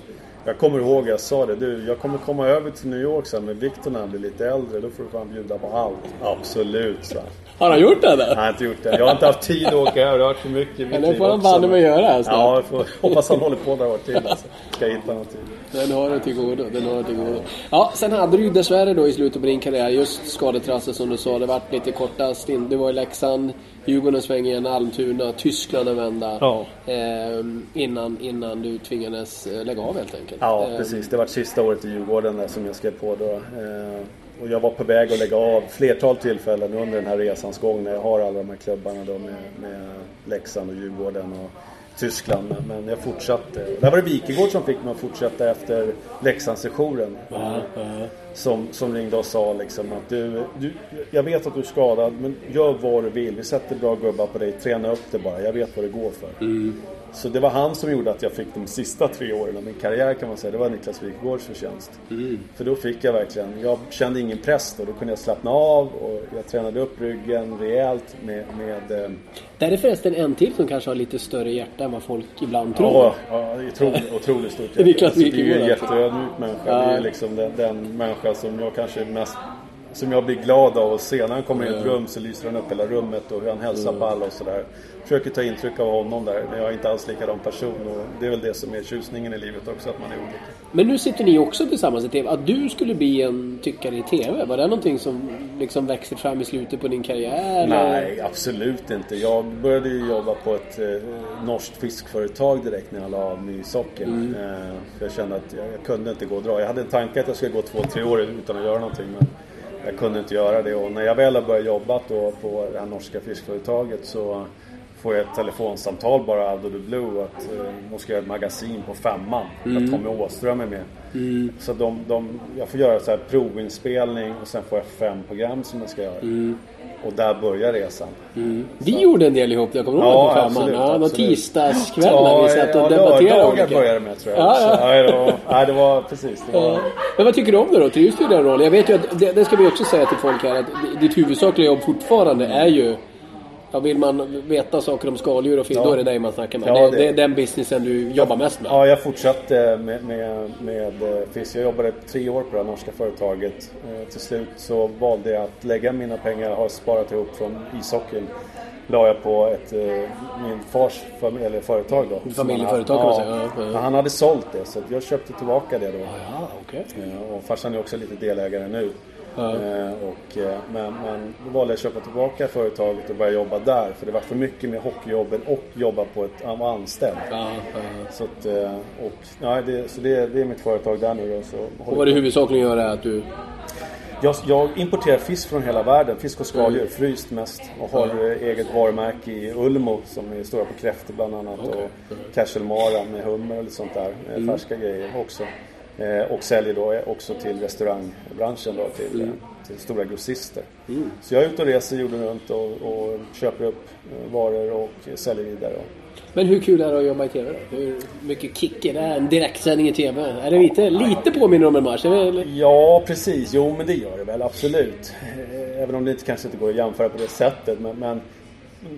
Jag kommer ihåg jag sa det. Du, jag kommer komma över till New York sen med Viktor när han blir lite äldre. Då får du fan bjuda på allt. Absolut, så. Har han gjort det där? Jag har inte gjort det. Jag har inte haft tid att åka. Jag har rört för mycket i mitt Men det får han banne mig göra snart. Ja, jag får, hoppas han håller på några år till. Alltså. Ska hitta något till. Den har du till godo. Den har du till godo. Ja, sen hade du ju dessvärre då i slutet på din karriär just skadetrassel som du sa. Det vart lite korta stint. Du var i Leksand, Djurgården svänger igen, Almtuna, Tyskland en vända. Ja. Ehm, innan, innan du tvingades eh, lägga av helt enkelt. Ja, Ehm, precis. Det var sista året i Djurgården där som jag skrev på då. Eh, och jag var på väg att lägga av flertal tillfällen under den här resans gång när jag har alla de här klubbarna då med, med Leksand och Djurgården och Tyskland. Men, men jag fortsatte. Där var det Wikegård som fick mig att fortsätta efter Leksandssessionen. Som, som ringde och sa liksom att du, du, jag vet att du är skadad men gör vad du vill. Vi sätter bra gubbar på dig. Träna upp det bara. Jag vet vad det går för. Så det var han som gjorde att jag fick de sista tre åren av min karriär kan man säga. Det var Niklas Wikegårds förtjänst. För då fick jag verkligen, jag kände ingen press då. Då kunde jag slappna av och jag tränade upp ryggen rejält med, med eh, Där är förresten en till som kanske har lite större hjärta än vad folk ibland tror. Ja, ja otroligt, otroligt stort hjärta. Niklas Alltså, Det är ju en alltså. jätteödmjuk människa. Det är liksom den, den människa som jag kanske är mest som jag blir glad av att se. När han kommer i ett rum så lyser han upp hela rummet och hur han hälsar på alla och sådär. Försöker ta intryck av honom där. Men jag är inte alls likadan person och det är väl det som är tjusningen i livet också, att man är olika. Men nu sitter ni också tillsammans i TV. Att du skulle bli en tyckare i TV, var det någonting som liksom växte fram i slutet på din karriär? eller? Nej, absolut inte. Jag började ju jobba på ett eh, norskt fiskföretag direkt när jag la av med ishockeyn. Eh, för jag kände att jag, jag kunde inte gå och dra. Jag hade en tanke att jag skulle gå två, tre år utan att göra någonting. Men jag kunde inte göra det. Och när jag väl har börjat jobba då på det här norska fiskföretaget så får jag ett telefonsamtal bara out of the blue att eh, de ska göra ett magasin på femman. Att Tommy Åström är med. Så de, de, jag får göra så här provinspelning och sen får jag fem program som jag ska göra. Och där börjar resan. Vi gjorde en del ihop, jag kommer ihåg Ja, på femman. absolut, Ja, någon tisdagskväll när vi satt och ja, debatterade olika. började det med tror jag. Ja, också. ja. Nej, det var, nej, det var precis. Det var, Ja. Men vad tycker du om det då? Trivs du i den rollen? Jag vet ju att, det, det ska vi också säga till folk här, att ditt huvudsakliga jobb fortfarande är ju Ja, vill man veta saker om skaldjur och fisk, Ja. då är det dig man snackar med. Ja, det, det- det är den businessen du jobbar mest med. Ja, jag fortsatte med, med, med eh, fisk. Jag jobbade tre år på det här norska företaget. Eh, Till slut så valde jag att lägga mina pengar, jag har sparat ihop från ishockeyn. La jag på ett, eh, min fars familj, eller företag då. Familjeföretag kan man säga, ja, ja. Han hade sålt det så jag köpte tillbaka det då. Ja, okej. Eh, Och farsan är också lite delägare nu. Eh, Och, eh, men, men då valde jag att köpa tillbaka företaget och börja jobba där. För det var för mycket med hockeyjobben och jobba på ett han var anställd. Ja, ja. Så, att, eh, och, ja, det, så det, det är mitt företag där nu då. Så Och vad det huvudsakligen gör är att du... jag, jag importerar fisk från hela världen. Fisk och skaldjur, fryst mest. Och har eh, eget varumärke i Ulmo som är stora på kräftor bland annat. Okej. Och Cashel-Mara med hummer och lite sånt där. Eh, Färska grejer också. Eh, och säljer då också till restaurangbranschen då, till, eh, till stora grossister. Så jag är ute och reser jorden runt och, och köper upp eh, varor och säljer vidare. Men hur kul är det att jobba i TV då? Hur mycket kick är det? En direktsändning i TV? Är det lite, lite påminner om en match? Eller? Ja, precis. Jo, men det gör det väl absolut. Eh, även om det inte, kanske inte går att jämföra på det sättet. Men, men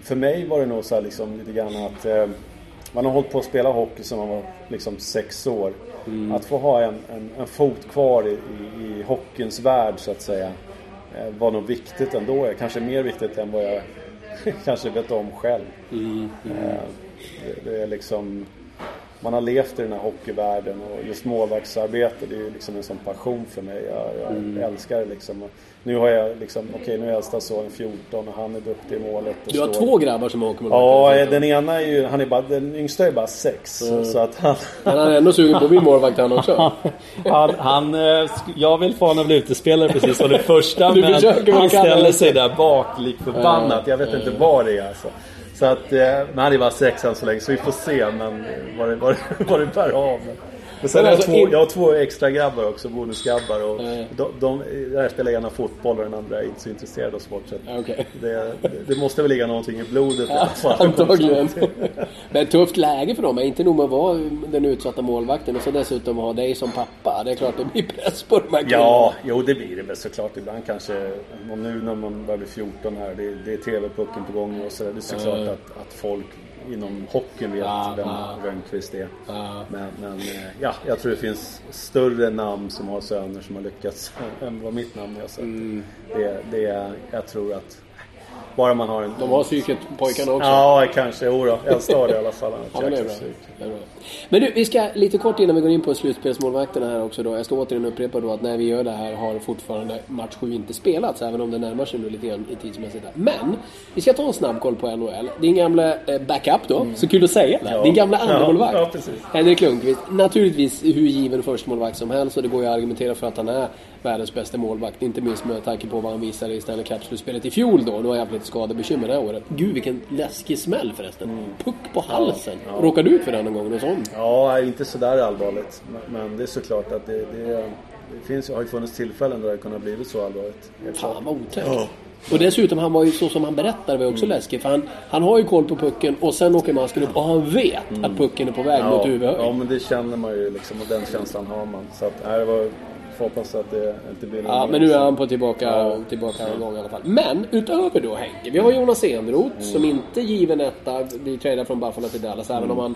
för mig var det nog så här liksom lite grann att eh, man har hållit på att spela hockey sedan man var liksom sex år. Mm. Att få ha en, en, en fot kvar i, i, i hockeyns värld så att säga eh, var nog viktigt ändå. Kanske mer viktigt än vad jag kanske vet om själv. Mm. Mm. Det, det, är liksom man har levt i den här hockeyvärlden och just målvaktsarbete det är ju liksom en sån passion för mig. Jag, jag mm. älskar det liksom. Nu har jag liksom, okej okay, nu är äldsta sonen 14 och han är duktig i målet. Du har står... två grabbar som åker med Ja, den ena är ju, han är bara, den yngsta är bara sex. Mm. Så att han... Men han är ändå sugen på att bli målvakt han också. han, han, eh, jag vill få honom att bli utespelare precis som det första. men han ställer sig där bak lik förbannat. Jag vet inte vad det är alltså. Så att, men han är bara sex än så länge så vi får se men eh, vad det, vad det, vad det bär av. Men sen har jag, alltså, två, jag har två extra grabbar också, bonusgrabbar. Och mm. de, de, jag spelar ena fotboll och den andra är inte så intresserad av sport. Så okay. det, det, måste väl ligga någonting i blodet ja, i alla fall. Antagligen. Men tufft läge för dem. Är inte nog med att vara den utsatta målvakten och så dessutom ha dig som pappa. Det är klart det blir press på de här Ja, jo det blir det väl såklart. Ibland kanske, och nu när man börjar bli 14 här, det, det är TV-pucken på gång och sådär. Det är såklart mm. att, att folk inom hockeyn vet ja, vem ja. Rönnqvist är. Ja. Men, men, eh, ja, jag tror det finns större namn som har söner som har lyckats än vad mitt namn är. Så mm. det, det, jag tror att bara man har en... De har psyket, pojkarna också? Ja, kanske. Jodå, äldsta har det i alla fall. ja, men, det är bra. det är bra. men du, vi ska lite kort innan vi går in på slutspelsmålvakterna här också då. Jag ska återigen upprepa då att när vi gör det här har fortfarande match 7 inte spelats. Även om det närmar sig nu lite grann i tidsmässigt. Men, vi ska ta en snabb koll på NHL. Din gamla eh, backup då, mm. så kul att säga det. Ja. Din gamla andremålvakt. Ja, ja, Henrik Lundqvist. Naturligtvis hur given förstemålvakt som helst och det går ju att argumentera för att han är världens bästa målvakt. Inte minst med tanke på vad han visade i Stanley Cup-slutspelet i fjol då. Har jag haft lite skadebekymmer det här året. Gud vilken läskig smäll förresten. Mm. Puck på halsen. Ja, ja. Råkade du ut för den någon gång? Någon sån? Ja, inte sådär allvarligt. Men det är såklart att det, det, det finns, har ju funnits tillfällen där det kunnat blivit så allvarligt. Fan vad otäckt. Ja. Och dessutom, han var ju så som han berättade var också mm. läskig. För han, han har ju koll på pucken och sen åker masken upp och han vet mm. att pucken är på väg ja, mot huvudet. Ja, men det känner man ju liksom och den känslan har man. Så att, nej, det var får hoppas att det inte blir någon Ja, men nu är han på tillbaka, ja. tillbaka ja. gång i alla fall. Men utöver då Henke, vi har Jonas Enroth mm. som inte given etta blir tradad från Buffalo till Dallas. Mm. Även om han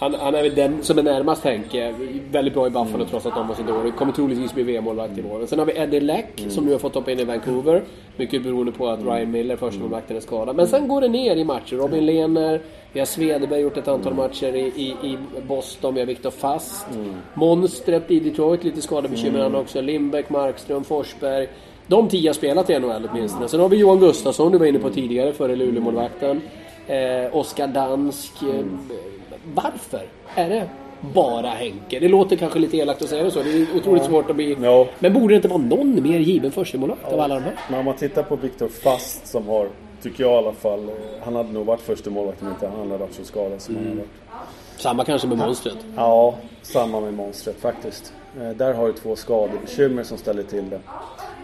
han, han är väl den som är närmast Henke. Väldigt bra i Buffalo mm. trots att de var så dåliga. Kommer troligtvis bli VM-målvakt i vår. Sen har vi Eddie Leck mm. som nu har fått hoppa in i Vancouver. Mycket beroende på att Ryan Miller, förstemålvakten, är skadad. Men sen går det ner i matcher. Robin Lehner, vi har Svedberg gjort ett antal matcher i, i, i Boston. Vi har Viktor Fast. Mm. Monstret i Detroit, lite skadebekymmer mm. han också. Lindbäck, Markström, Forsberg. De tio har spelat i NHL åtminstone. Sen har vi Johan Gustafsson, du var inne på tidigare, före Luleåmålvakten. Eh, Oskar Dansk. Mm varför är det bara Henke? Det låter kanske lite elakt att säga det så. Det är otroligt ja. svårt att bli... Ja. Men borde det inte vara någon mer given förstemålvakt ja. av alla de här? Men om man tittar på Viktor Fast som har, tycker jag i alla fall, han hade nog varit förstemålvakt om inte han hade varit så skadad som mm. han har varit. Samma kanske med monstret? Ja, samma med monstret faktiskt. Eh, där har du två skadebekymmer som ställer till det.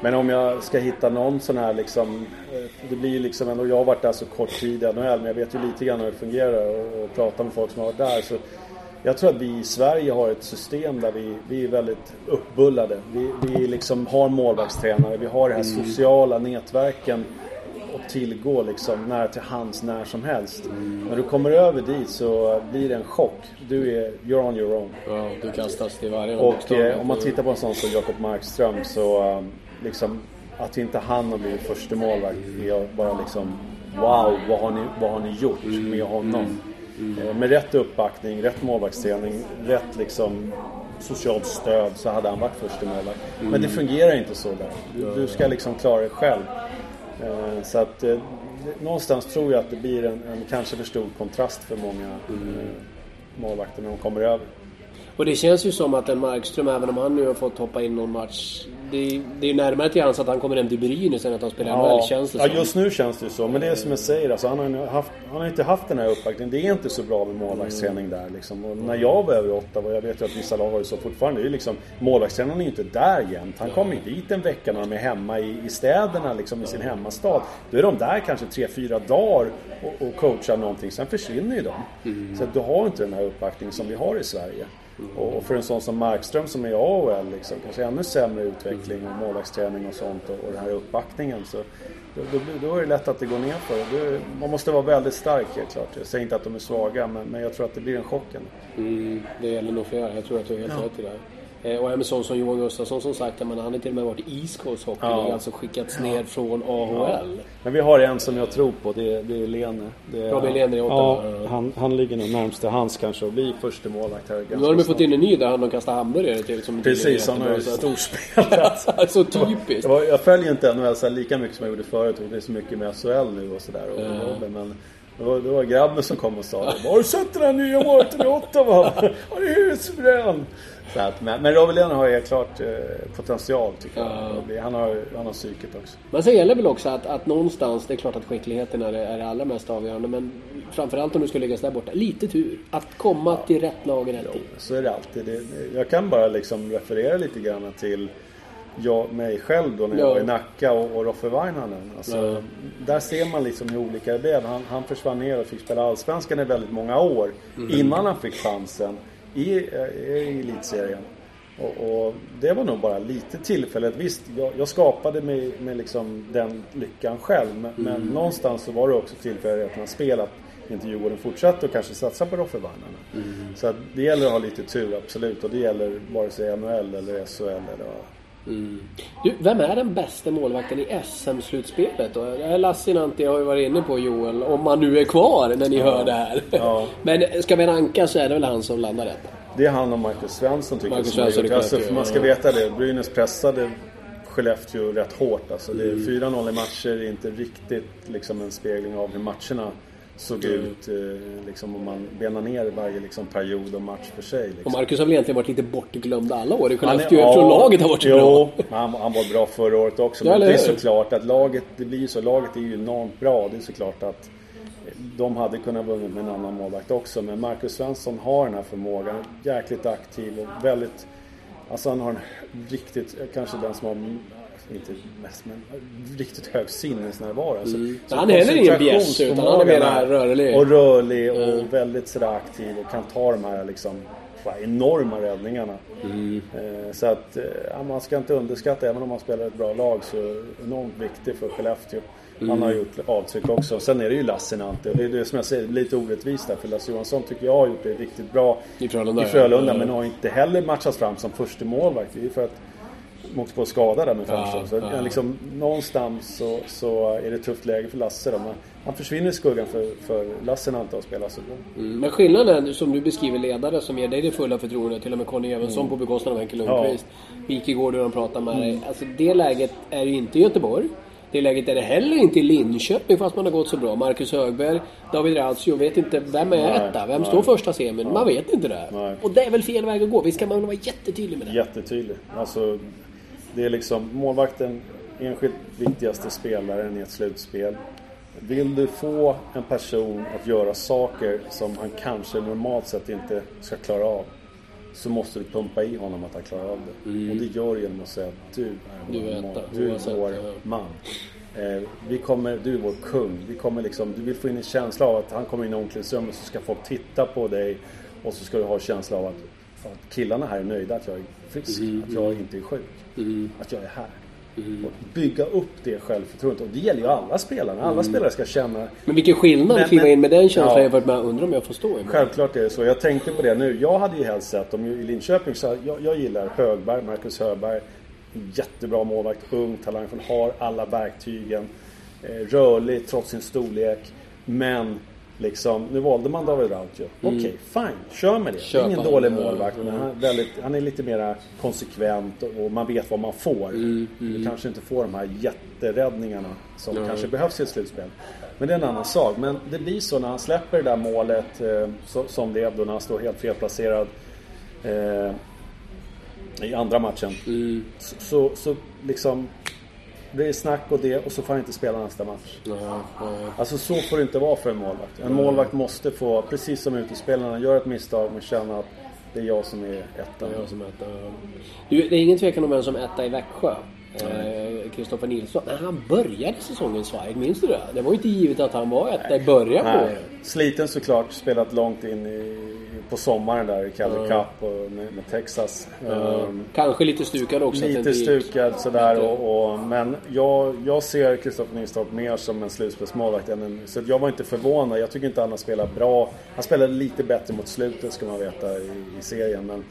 Men om jag ska hitta någon sån här liksom eh, Det blir ju liksom ändå, jag har varit där så kort tid i NHL men jag vet ju lite grann hur det fungerar och, och pratar med folk som har varit där. Så jag tror att vi i Sverige har ett system där vi, vi är väldigt uppbullade. Vi, vi liksom har målvaktstränare, vi har de här mm. sociala nätverken att tillgå liksom nära till hands när som helst. Mm. När du kommer över dit så blir det en chock. Du är, you're on your own. Ja, du kastas till varje Och eh, om man tittar på en sån som Jakob Markström så um, liksom att inte han har blivit första målvakt är bara liksom Wow, vad har ni, vad har ni gjort med honom? Mm. Mm. Med rätt uppbackning, rätt målvaktsträning, rätt liksom socialt stöd så hade han varit första målvakt. Mm. Men det fungerar inte så där. Du, du ska liksom klara dig själv. Eh, så att eh, någonstans tror jag att det blir en, en kanske för stor kontrast för många mm. målvakter när de kommer över. Och det känns ju som att en Markström, även om han nu har fått hoppa in någon match. Det, det är närmare till hans att han kommer hem till Brynäs än att han spelar NHL känns det ja, just nu känns det ju så. Men det är som jag säger, alltså, han, har haft, han har inte haft den här uppbackningen. Det är inte så bra med målvaktsträning där. Liksom. Och när jag var över åtta, och jag vet ju att vissa lag har ju så fortfarande. Det är liksom, målvaktstränaren är ju inte där jämt. Han kommer ju dit en vecka när de är hemma i, i städerna, liksom, i sin hemmastad. Då är de där kanske tre fyra dagar och, och coachar någonting. Sen försvinner ju de. Så att du har inte den här uppbackningen som vi har i Sverige. Och för en sån som Markström som är i AHL, liksom, kanske ännu sämre utveckling och målvaktsträning och sånt och, och den här uppbackningen. Så då, då, blir- då är det lätt att det går ner för det. Man måste vara väldigt stark helt klart. Jag säger inte att de är svaga men, men jag tror att det blir en chock. Mm, det gäller nog flera. Jag tror att du har helt rätt i det. här. Eh, Och en sån som Johan Gustafsson som sagt, jag menar, han har till och med varit i East Coast Hockey Ja. Alltså skickats ner från AHL. Men vi har en som jag tror på, det, är- det är Lene. Det är, Robin Lehner i Ottawa. Ja, han, han ligger nog närmst till hans kanske att bli första målvakt här Nu har de fått in en ny där han de kastar hamburgare till. Som Precis, han har ju storspelat. Så typiskt. Var, jag följer inte NHL lika mycket som jag gjorde förut. Det är så mycket med SHL nu och sådär. och Robin, Men det var, det var grabben som kom och sa det. Har du sett den här nya målvakten i Ottawa? Han är husbrän! Så att, men, men Robin Lehner har helt klart eh, potential tycker jag. Han har, han har psyket också. Men sen gäller väl också att, att någonstans, det är klart att skickligheten är, det- är det allra mest avgörande. Men framförallt om du ska läggas där borta, lite tur. Att komma till rätt lag i rätt tid. Så är det alltid. Det, jag kan bara liksom referera lite grann till jag, mig själv då när jag Ja. var i Nacka och, och Roffe Vainanen. Alltså, Ja. Där ser man liksom hur olika det blev. Han, han försvann ner och fick spela Allsvenskan i väldigt många år. Mm. Innan han fick chansen i, eh, i elitserien. Och, och det var nog bara lite tillfället. Visst, jag, jag skapade mig med liksom den lyckan själv. Men, men Mm. någonstans så var det också tillfället att han spelat inte Djurgården fortsatte och kanske satsa på Roffe Vainanen. Mm. Så att det gäller att ha lite tur, absolut. Och det gäller vare sig NHL eller SHL eller vad. Du, vem är den bästa målvakten i SM-slutspelet då? Eh, Lassinantti har ju varit inne på Joel, om han nu är kvar när ni hör det här. Ja. Men ska vi ranka så är det väl han som landar rätt. Det är han och Marcus Svensson tycker Marcus jag Svensson Alltså, man ska ja. veta det. Brynäs pressade Skellefteå rätt hårt. Alltså, Mm. 4-0 i matcher är inte riktigt liksom, en spegling av hur matcherna såg Mm. ut. Eh, liksom, om man benar ner varje liksom, period och match för sig. Och Liksom. Marcus har väl egentligen varit lite bortglömd alla år i Skellefteå eftersom laget har varit så jo, bra. Han, han var bra förra året också. Ja, Men det är såklart att laget, det blir så. Laget är ju enormt bra. Det är såklart att de hade kunnat vunnit med en annan målvakt också. Men Marcus Svensson har den här förmågan. Jäkligt aktiv och väldigt... Alltså han har en riktigt, kanske den som har inte mest, men riktigt hög sinnesnärvaro. Alltså, så Han är heller ingen bjässe, utan han är mera rörlig. Och rörlig och väldigt sådär aktiv och kan ta de här liksom enorma räddningarna. Eh, Så att eh, ja, man ska inte underskatta, även om man spelar ett bra lag, så är enormt viktig för Skellefteå. Han har gjort avtryck också. Sen är det ju Lassinantti och det är det som jag säger, lite orättvist där. För Lasse Johansson tycker jag har gjort det riktigt bra I Frölunda, i. Frölunda Ja. men har inte heller matchats fram som första målvakt. Det är för att åkte på skada där med fönstret. så ja. liksom, någonstans så, så är det tufft läge för Lasse då. Men han försvinner i skuggan för, för Lassinantti att spela så bra. Mm, Men skillnaden som du beskriver ledare som ger dig det fulla förtroendet, till och med Conny Evensson Mm. på bekostnad av Henke Lundqvist. Wikegård hur de pratar med dig. Alltså det läget är ju inte i Göteborg. Det läget är det heller inte i Linköping fast man har gått så bra. Marcus Högberg, David Rautio, vet inte vem är Nej, etta? Vem nej. står första semin? Man vet inte det. Nej. Och det är väl fel väg att gå. Visst kan man vara jättetydlig med det? Jättetydlig. Alltså, det är liksom målvakten, enskilt viktigaste spelaren i ett slutspel. Vill du få en person att göra saker som han kanske normalt sett inte ska klara av. Så måste du pumpa i honom att han klarar av det. Och det gör du genom att säga att du är Du är etta, du är vår man. Eh, vi kommer, du är vår kung. Vi kommer liksom, du vill få in en känsla av att han kommer in i omklädningsrummet så ska folk titta på dig. Och så ska du ha en känsla av att, fan, killarna här är nöjda att jag är frisk. Att jag inte är sjuk. Att jag är här. Och bygga upp det självförtroendet. Och det gäller ju alla spelare. Alla spelare ska känna Men vilken skillnad att kliva in med den känslan Ja. jämfört med undrar om jag får stå i Självklart är det så. Jag tänkte på det nu. Jag hade ju helst sett, om i Linköping, så jag, jag gillar Högberg, Marcus Högberg. Jättebra målvakt, ung, talangfull, har alla verktygen. Eh, rörlig trots sin storlek. Men liksom, nu valde man David Rautio. Okej, fine. Kör med det. Är ingen på dålig han. målvakt. Men han är, väldigt, han är lite mer konsekvent och, man vet vad man får. Du kanske inte får de här jätteräddningarna som kanske behövs i ett slutspel. Men det är en annan sak. Men det blir så när han släpper det där målet eh, så, som det är då när han står helt felplacerad. Eh, I andra matchen. Mm. Så, så liksom det snack och det och så får han inte spela nästa match. Ja, ja. Alltså så får det inte vara för en målvakt. En målvakt måste få, precis som utespelarna, göra ett misstag men känna att det är jag som är ettan. Jag som etta. Du, det är ingen tvekan om vem som är etta i Växjö. Eh, Kristoffer Nilsson. När han började säsongen Sverige, minns du det? Det var ju inte givet att han var etta i början på året. Sliten såklart, spelat långt in i, på sommaren där i Calder Cup och med, med Texas. Ehm, Kanske lite stukad också. Lite inte gick. stukad sådär och, och, men jag, jag ser Kristoffer Nilstorp mer som en slutspelsmålvakt än en, Så jag var inte förvånad. Jag tycker inte han har spelat bra. Han spelade lite bättre mot slutet ska man veta i, i serien. Men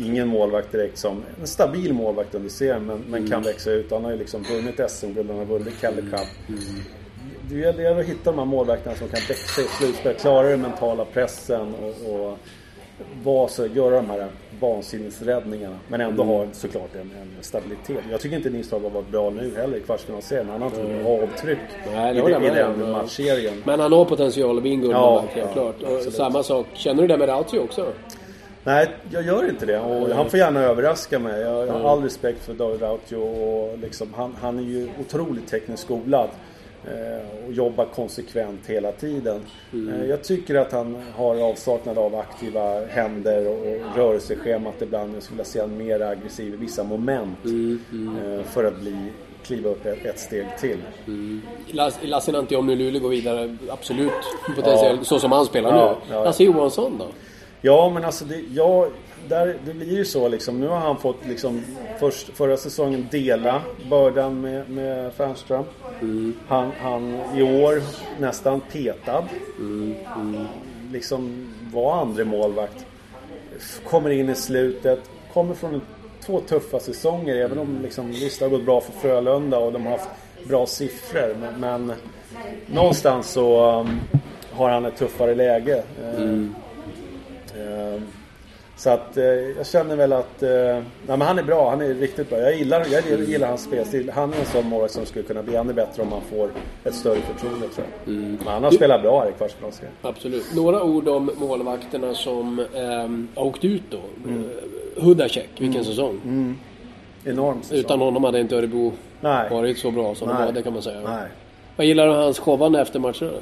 ingen målvakt direkt som... En stabil målvakt under serien men, men Mm. kan växa ut. Han har ju liksom vunnit SM-guld, han har vunnit Calder Cup. Mm. Det gäller att hitta de här målvakterna som kan växa i slutspel, klara den mentala pressen och, och vara så, göra de här vansinnesräddningarna. Men ändå Mm. ha såklart en, en stabilitet. Jag tycker inte Nilsson har varit bra nu heller i kvartsfinalserien. Han har inte fått avtryck Nej, det i, den- i den matchserien. Men han har potential att bli en guldmålvakt Ja, helt ja, klart. Och absolut. samma sak. Känner du det med Rautio också? Nej, jag gör inte det. Och han får gärna överraska mig. Jag, jag har all respekt för David Rautio. Och liksom, han, han är ju otroligt tekniskt skolad. Eh, och jobbar konsekvent hela tiden. Eh, jag tycker att han har avsaknad av aktiva händer och, rörelseschemat ibland. Jag skulle vilja se honom mer aggressiv i vissa moment. Eh, för att bli, kliva upp ett, ett steg till. Lasse Lassinantti om nu Luleå går vidare, absolut potentiellt. Så som han spelar Ja, nu. ja, ja. Lasse Johansson då? Ja men alltså det, ja, där, det blir ju så liksom. Nu har han fått liksom först, förra säsongen dela bördan med, med Fernström. Han, han i år nästan petad. Liksom var andre målvakt. Kommer in i slutet. Kommer från två tuffa säsonger. Även om liksom, visst det har gått bra för Frölunda och de har haft bra siffror. Men, men någonstans så um, har han ett tuffare läge. Eh, Eh, Så att eh, jag känner väl att... eh, Nej men han är bra, han är riktigt bra. Jag gillar, jag gillar, hans spelstil. Han är en sån målvakt som skulle kunna bli ännu bättre om han får ett större förtroende tror jag. Men han har spelat bra här i kvartsfinalserien. Absolut. Några ord om målvakterna som ehm, har åkt ut då. Mm. Eh, Hudacek, vilken säsong. Enormt. säsong. Utan honom hade inte Örebro Nej. varit så bra som de Nej. var, det kan man säga. Nej. Vad gillar du hans showande efter matcherna?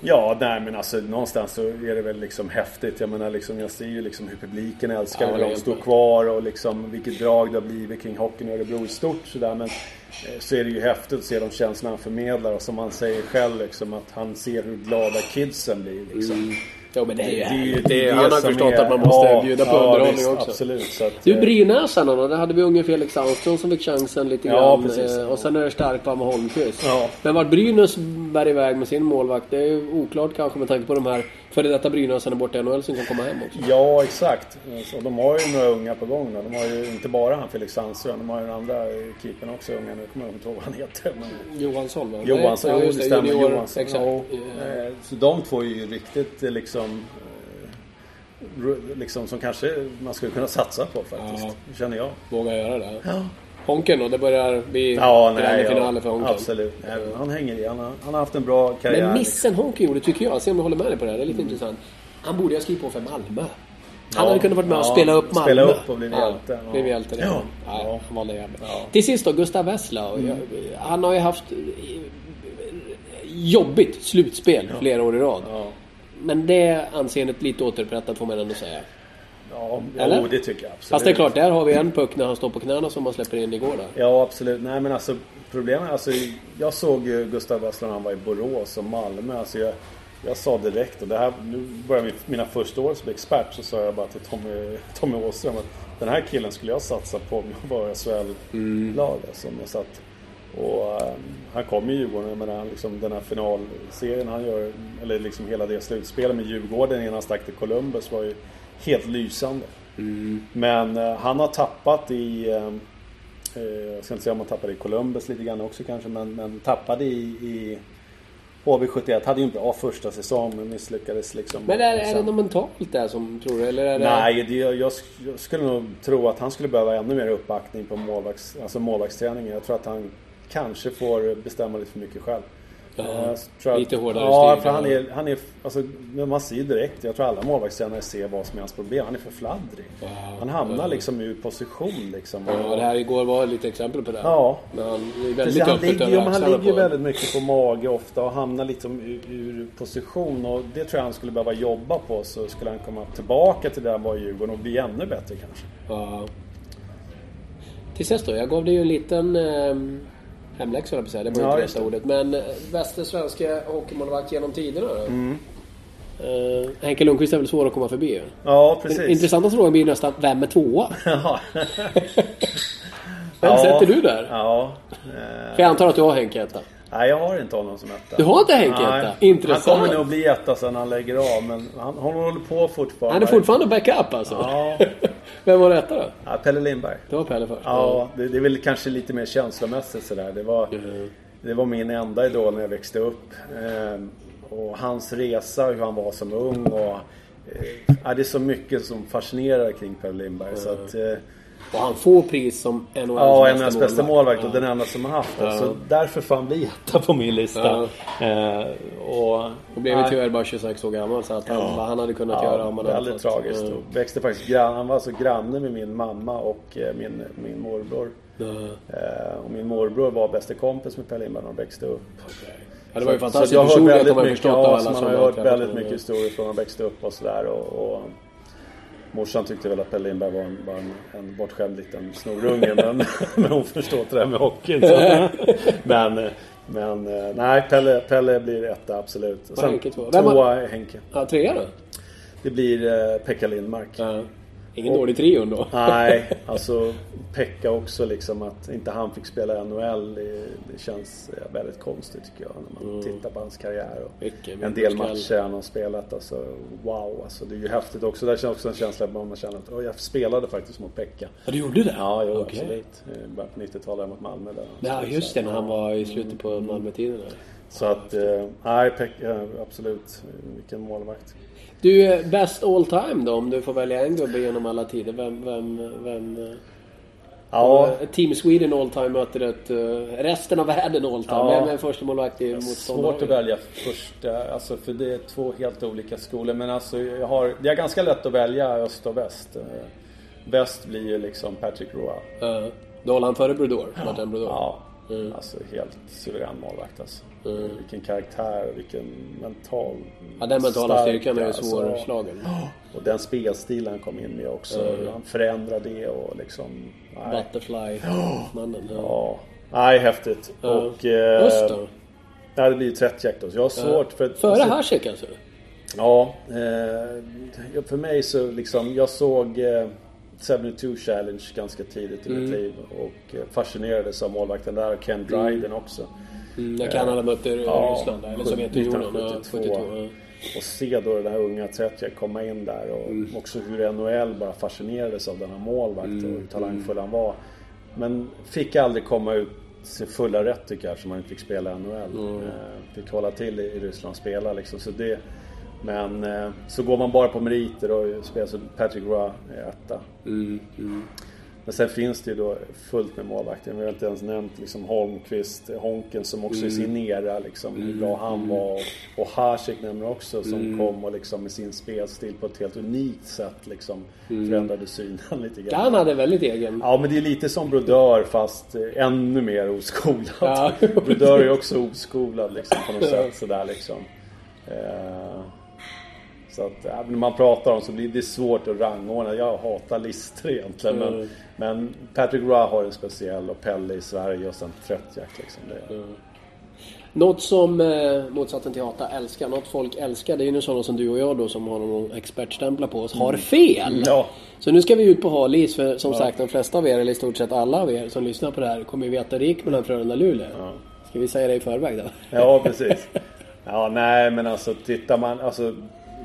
Ja, nej men alltså någonstans så är det väl liksom häftigt. Jag menar liksom, jag ser ju liksom hur publiken älskar Ja, hur de står kvar och liksom vilket drag det har blivit kring hockeyn i Örebro i stort sådär. Men eh, så är det ju häftigt att se de känslorna han förmedlar och som han säger själv liksom att han ser hur glada kidsen blir liksom. Ja men det är ju Det det, det, Han har förstått är- att man måste ja, bjuda på ja, underhållning visst, också. Absolut. Så att, Du eh, Brynäsarna då? Där hade vi unge Felix Sandström som fick chansen lite Ja, grann. precis. Eh, Och sen är det Starkvam och Holmqvist. Ja. Men vart Brynäs bär iväg med sin målvakt, det är ju oklart kanske med tanke på de här före detta Brynäsarna borta i NHL som kan komma hem också. Ja, exakt. Så de har ju några unga på gång. Då. De har ju inte bara han Felix Sandström. De har ju den andra keepern också unga. Nu kommer jag inte ihåg vad han heter. Men... Johansson va? Johansson, ja, jo just det det. stämmer. Junior, Johansson. Exakt. Ja. Eh, Så de två är ju riktigt eh, liksom... Liksom som kanske man skulle kunna satsa på faktiskt. Ja. Känner jag. Vågar göra det. Honken då? Det börjar bli Ja, nej. Ja, finaler för Honken. absolut. Nej, Han hänger i. Han har, han har haft en bra karriär. Men missen Honken gjorde tycker jag, se om du håller med dig på det här, det är lite intressant. Han borde ha skrivit på för Malmö. Han Ja, hade kunnat varit med och ja, spela upp Malmö. spela upp och blivit ja, hjälte, ja. Blivit hjälte det. Ja. Ja. Ja. han valde Gävle. Ja. Till sist då, Gustav Wessla. Mm. Han har ju haft eh, jobbigt slutspel flera år i rad. Men det anseendet lite återupprättat får man ändå säga. Ja, Eller? jo, det tycker jag absolut. Fast det är klart, där har vi en puck när han står på knäna som man släpper in igår där. Ja, absolut. Nej, men alltså problemet alltså, Jag såg ju Gustav Wessler när han var i Borås och Malmö. Alltså, jag, jag sa direkt, och det här, nu börjar mina första år som expert, så sa jag bara till Tommy, Tommy Åström att den här killen skulle jag satsa på om jag var SHL-lag. Alltså, om jag satt. Och han kom i Djurgården, men han, liksom, den här finalserien han gör, eller liksom hela det slutspelet med Djurgården innan han stack till Columbus var ju helt lysande. Men eh, han har tappat i... Eh, eh, jag ska inte säga om han tappade i Columbus lite grann också kanske, men, men tappade i, i HV71. Hade ju en bra första säsong men misslyckades liksom. Men är, är det något mentalt där som tror du? Eller är det... Nej, det, jag, jag skulle nog tro att han skulle behöva ännu mer uppbackning på målvakts, alltså målvaktsträningen. Jag tror att han kanske får bestämma lite för mycket själv. Ja, Eh, lite hårdare Ja, för han är, han är, alltså, man ser ju direkt, jag tror alla målvaktstränare ser vad som är hans problem. Han är för fladdrig. Han hamnar liksom ur position liksom. Ja, det här igår var lite exempel på det. Ja. Men han är väldigt han ligger, över han ligger på- väldigt mycket på mage ofta och hamnar liksom ur, ur position. Och det tror jag han skulle behöva jobba på. Så skulle han komma tillbaka till det han var i Djurgården och bli ännu bättre kanske. Ja. Till sist då, jag gav dig ju en liten eh, hemläxa höll jag. Det var Ja, inte rätta det. ordet. Men eh, bästa svenska hockeymålvakt genom tiderna då? Mm. Eh, Henke Lundqvist är väl svår att komma förbi ju. Ja, Den precis. intressanta frågan blir nästan, vem är tvåa? Ja. Vem sätter du där? Ja. Eh, För jag antar att du har Henke etta. Nej, jag har inte honom som etta. Du har inte Henke etta? Intressant. Han kommer nog bli etta sen han lägger av. Men han, han håller på fortfarande. Han är fortfarande backup alltså? Ja. Vem var det etta då? Ja, Pelle Lindberg. Det var Pelle först? Ja, det, det är väl kanske lite mer känslomässigt sådär. Det var, det var min enda idol när jag växte upp. Ehm, och hans resa, hur han var som ung och... Eh, det är så mycket som fascinerar kring Pelle Lindberg. Så att, eh, Och han får pris som NHLs ja, bästa NHLs bästa målvakt och Ja. den enda som har haft det. Så därför får han bli etta på min lista. Eh, och, Och blev ju tyvärr bara 26 år gammal så att han, vad han hade kunnat göra om han hade väldigt fått- tragiskt. Ja. Och växte faktiskt grann, han var alltså granne med min mamma och eh, min, min morbror. Ja. Eh, och min morbror var bästa kompis med Pelle Lindberg när de växte upp. Ja, det var ju Så- fantastiskt så jag har hört personligt väldigt har man förstått ja, alla så man som har hört väldigt mycket historier från när de växte upp och sådär. Och, och morsan tyckte väl att Pelle Lindberg var en, var en, en bortskämd liten snorunge. men, men hon förstår inte det här med hockeyn. Men men eh, nej, Pelle, Pelle blir etta absolut. Och Henke tvåa. Vem tvåa är Henke. Ja, trea då? Det blir eh, Pekka Lindmark. Ja. Ingen dålig trio ändå. Nej, alltså Pekka också liksom att inte han fick spela NHL. Det, det känns eh, väldigt konstigt tycker jag när man tittar på hans karriär. Och Mycket, en del matcher han har spelat. Alltså, wow, alltså, det är ju häftigt också. Där känns också en känsla att man känner att "Åh, jag spelade faktiskt mot Pekka. Ja, du gjorde det? Ja, jo, Okej. absolut. I början på 90-talet mot Malmö. Där. Ja, just det. När han var i slutet på Malmötiden. där. Så att, eh, nej, Pekka, absolut. Vilken målvakt. Du, eh, bäst all time då? Om du får välja en gubbe genom alla tider. Vem... vem, vem eh, Ja, Team Sweden all time möter ett, eh, resten av världen all time. Ja. Vem är första målvakt i motståndare? Svårt att välja första, alltså för det är två helt olika skolor. Men alltså jag har, det är ganska lätt att välja öst och väst. Eh, Väst blir ju liksom Patrick Roy. Ja. Då håller han före Brodor. Martin Brodor. Ja, Mm. alltså helt suverän målvakt alltså. Vilken karaktär, vilken mental... Ja, den mentala styrkan är ju alltså. svårslagen. Och den spelstil han kom in med också. Han förändrade det och liksom... Nej. Butterfly-mannen. Ja. Ja. Nej, häftigt. Ja. Och... Eh, Öst då? Ja, det blir ju Tretjak då. Så jag har svårt för... Före alltså, Hasek alltså? Ja, eh, för mig så liksom, jag såg eh, 72 Challenge ganska tidigt i Mm. mitt liv och eh, fascinerades av målvakten där och Ken Dryden också. Mm, när Kanada mötte Ja, Ryssland där, eller Sovjetunionen. Ja, 1972. 72. Ja. Och se då den här unga Tretjak komma in där och Mm. också hur NHL bara fascinerades av denna målvakt och Mm. hur talangfull han var. Men fick aldrig komma ut sin fulla rätt tycker jag eftersom han inte fick spela i NHL. Mm. Eh, Fick hålla till i i Ryssland och spela liksom. Så det, men eh, så går man bara på meriter och spelar så Patrick Roy är etta. Mm, mm. Men sen finns det ju då fullt med målvakter. Vi har inte ens nämnt liksom Holmqvist, Honken som också i sin era liksom hur bra han var. Och, och Hasek nämner också som kom och liksom med sin spelstil på ett helt unikt sätt liksom förändrade synen lite grann. Han hade väldigt egen... Ja men det är lite som Brodeur fast eh, ännu mer oskolad. Ja. Brodeur är också oskolad liksom på något sätt sådär liksom. Eh, så att ja, när man pratar om så blir det svårt att rangordna. Jag hatar listor egentligen. Men, Mm. men Patrick Roy har en speciell och Pelle i Sverige och sen Tröttjack liksom. Det, Något som eh, motsatsen till hata älskar, något folk älskar, det är ju nu sådana som du och jag då som har någon expertstämplar på oss, har fel. Mm. Ja. Så nu ska vi ut på hal is för som sagt de flesta av er, eller i stort sett alla av er som lyssnar på det här kommer ju veta hur det gick mellan Frölunda och Luleå. Ska vi säga det i förväg då? Ja, precis. Ja, nej men alltså tittar man, alltså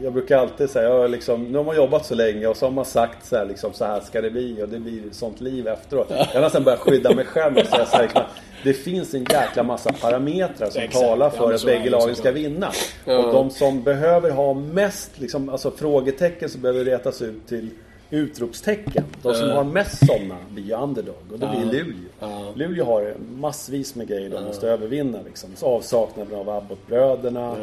jag brukar alltid säga, jag liksom, nu har man jobbat så länge och så har man sagt så här, liksom, så här ska det bli och det blir sånt liv efteråt. Jag har nästan börjat skydda mig själv och säga så här, liksom, det finns en jäkla massa parametrar som Exakt. talar Ja, för men att bägge lagen såklart. ska vinna. Ja. Och de som behöver ha mest liksom, alltså, frågetecken som behöver retas ut till utropstecken. De som har mest sådana blir ju underdog och det blir Luleå. Ja. Luleå har massvis med grejer de måste övervinna. Liksom. Så avsaknaden av Abbott-bröderna.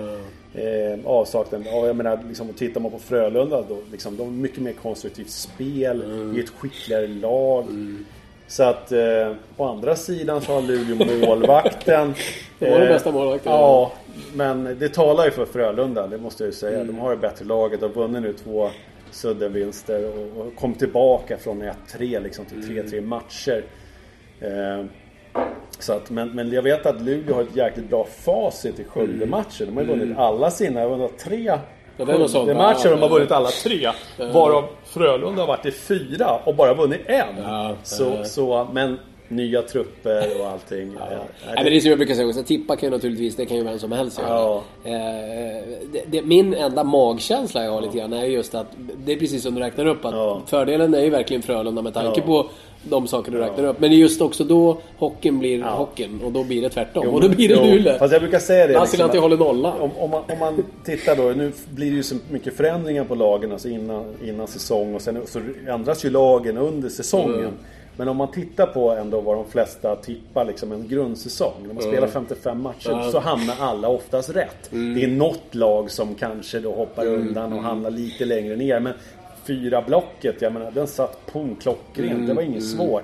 Eh, avsaknaden av, jag menar, liksom, och tittar man på Frölunda då, liksom, de har mycket mer konstruktivt spel. Mm. Det är ett skickligare lag. Så att eh, på andra sidan så har Luleå målvakten. De har den Eh, bästa målvakten. Ja, men det talar ju för Frölunda, det måste jag ju säga. De har det bättre laget, har vunnit nu två suddenvinster och, och kom tillbaka från 1-3 liksom till 3-3 matcher. Eh, så att, men, men jag vet att Luleå har ett jäkligt bra facit i Skövde-matchen. De har ju vunnit alla sina, de har tre Ja, det är sånt, ja, De har vunnit alla tre. Varav Frölunda har varit i fyra och bara vunnit en. Ja, så, så, men nya trupper och allting. Ja. Nej, men det är som jag brukar säga också, tippa kan ju naturligtvis, det kan ju vem som helst göra. Ja. Eh, det, det, min enda magkänsla jag har lite grann är just att, det är precis som du räknar upp, att Ja. fördelen är ju verkligen Frölunda med tanke Ja. på de saker du räknar upp. Men det är just också då hockeyn blir hockeyn och då blir det tvärtom. och då blir det Jo, Luleå. Fast jag brukar säga det. Lassinantti att- håller nolla. Om, om, man, om man tittar då, nu blir det ju så mycket förändringar på lagen alltså innan, innan säsong och sen så ändras ju lagen under säsongen. Mm. Men om man tittar på ändå vad de flesta tippar liksom en grundsäsong. När man spelar 55 matcher så hamnar alla oftast rätt. Mm. Det är något lag som kanske då hoppar undan och hamnar lite längre ner. Men fyra blocket, jag menar den satt pum klockrent. Mm. Det var inget svårt.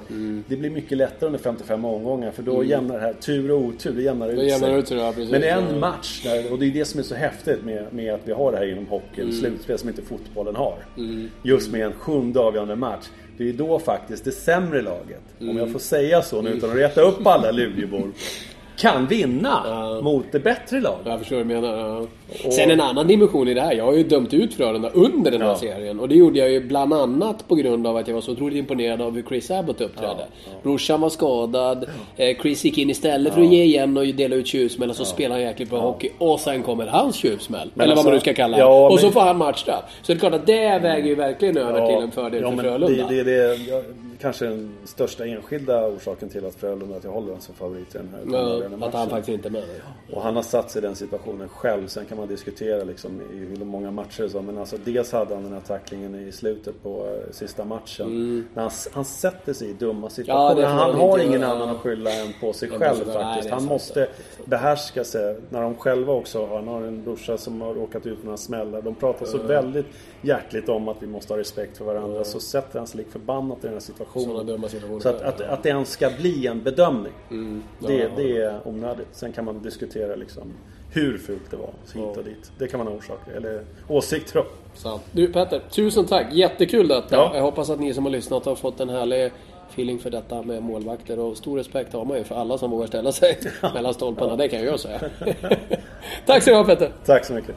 Det blir mycket lättare under 55 omgångar för då jämnar det här tur och otur, det jämnar ut Mm. sig. ut ja. Men en Ja. match där, och det är det som är så häftigt med, med att vi har det här inom hockeyn. Mm. Slutspel som inte fotbollen har. Just med en sjunde avgörande match. Det är ju då faktiskt det sämre laget, om Mm. jag får säga så nu utan att reta upp alla Luleåbor, kan vinna mot det bättre laget. Jag förstår vad du menar. Ja. Sen en annan dimension i det här. Jag har ju dömt ut Frölunda under den här Ja. serien. Och det gjorde jag ju bland annat på grund av att jag var så otroligt imponerad av hur Chris Abbott uppträdde. Brorsan var skadad. eh, Chris gick in istället för att ge igen och dela ut tjuvsmäll. Och så spelade han jäkligt bra hockey. Och sen kommer hans tjuvsmäll. Men Eller vad alltså- man nu ska kalla det. ja, och men- så får han matchstraff. Så det är klart att det väger ju verkligen över till en fördel ja, för men Frölunda. Det, det, det, ja, kanske den största enskilda orsaken till att Frölunda, att jag håller honom som favorit i den här Ja, avgörande att han faktiskt inte är med. Och han har satt sig i den situationen själv. Sen kan man diskutera liksom i hur många matcher och så. Men alltså dels hade han den här tacklingen i slutet på eh, sista matchen. När han, han sätter sig i dumma situationer. Mm. Ja, det han har ingen göra. annan att skylla än på sig själv. Nej, faktiskt. det han sant. måste behärska sig. När de själva också har, han har en brorsa som har råkat ut för några smällar. De pratar så väldigt hjärtligt om att vi måste ha respekt för varandra. Så sätter han sig lik förbannat i den här situationen. Så att, att, att det ens ska bli en bedömning. Mm. Det, det är onödigt. Sen kan man diskutera liksom hur fult det var. Så hit och dit. Det kan man ha orsaker, eller åsikter om. Sant. Du Petter, tusen tack. Jättekul detta. Ja. Jag hoppas att ni som har lyssnat har fått en härlig feeling för detta med målvakter. Och stor respekt har man ju för alla som vågar ställa sig mellan stolparna. Det kan jag säga. tack så du ha Petter. Tack så mycket.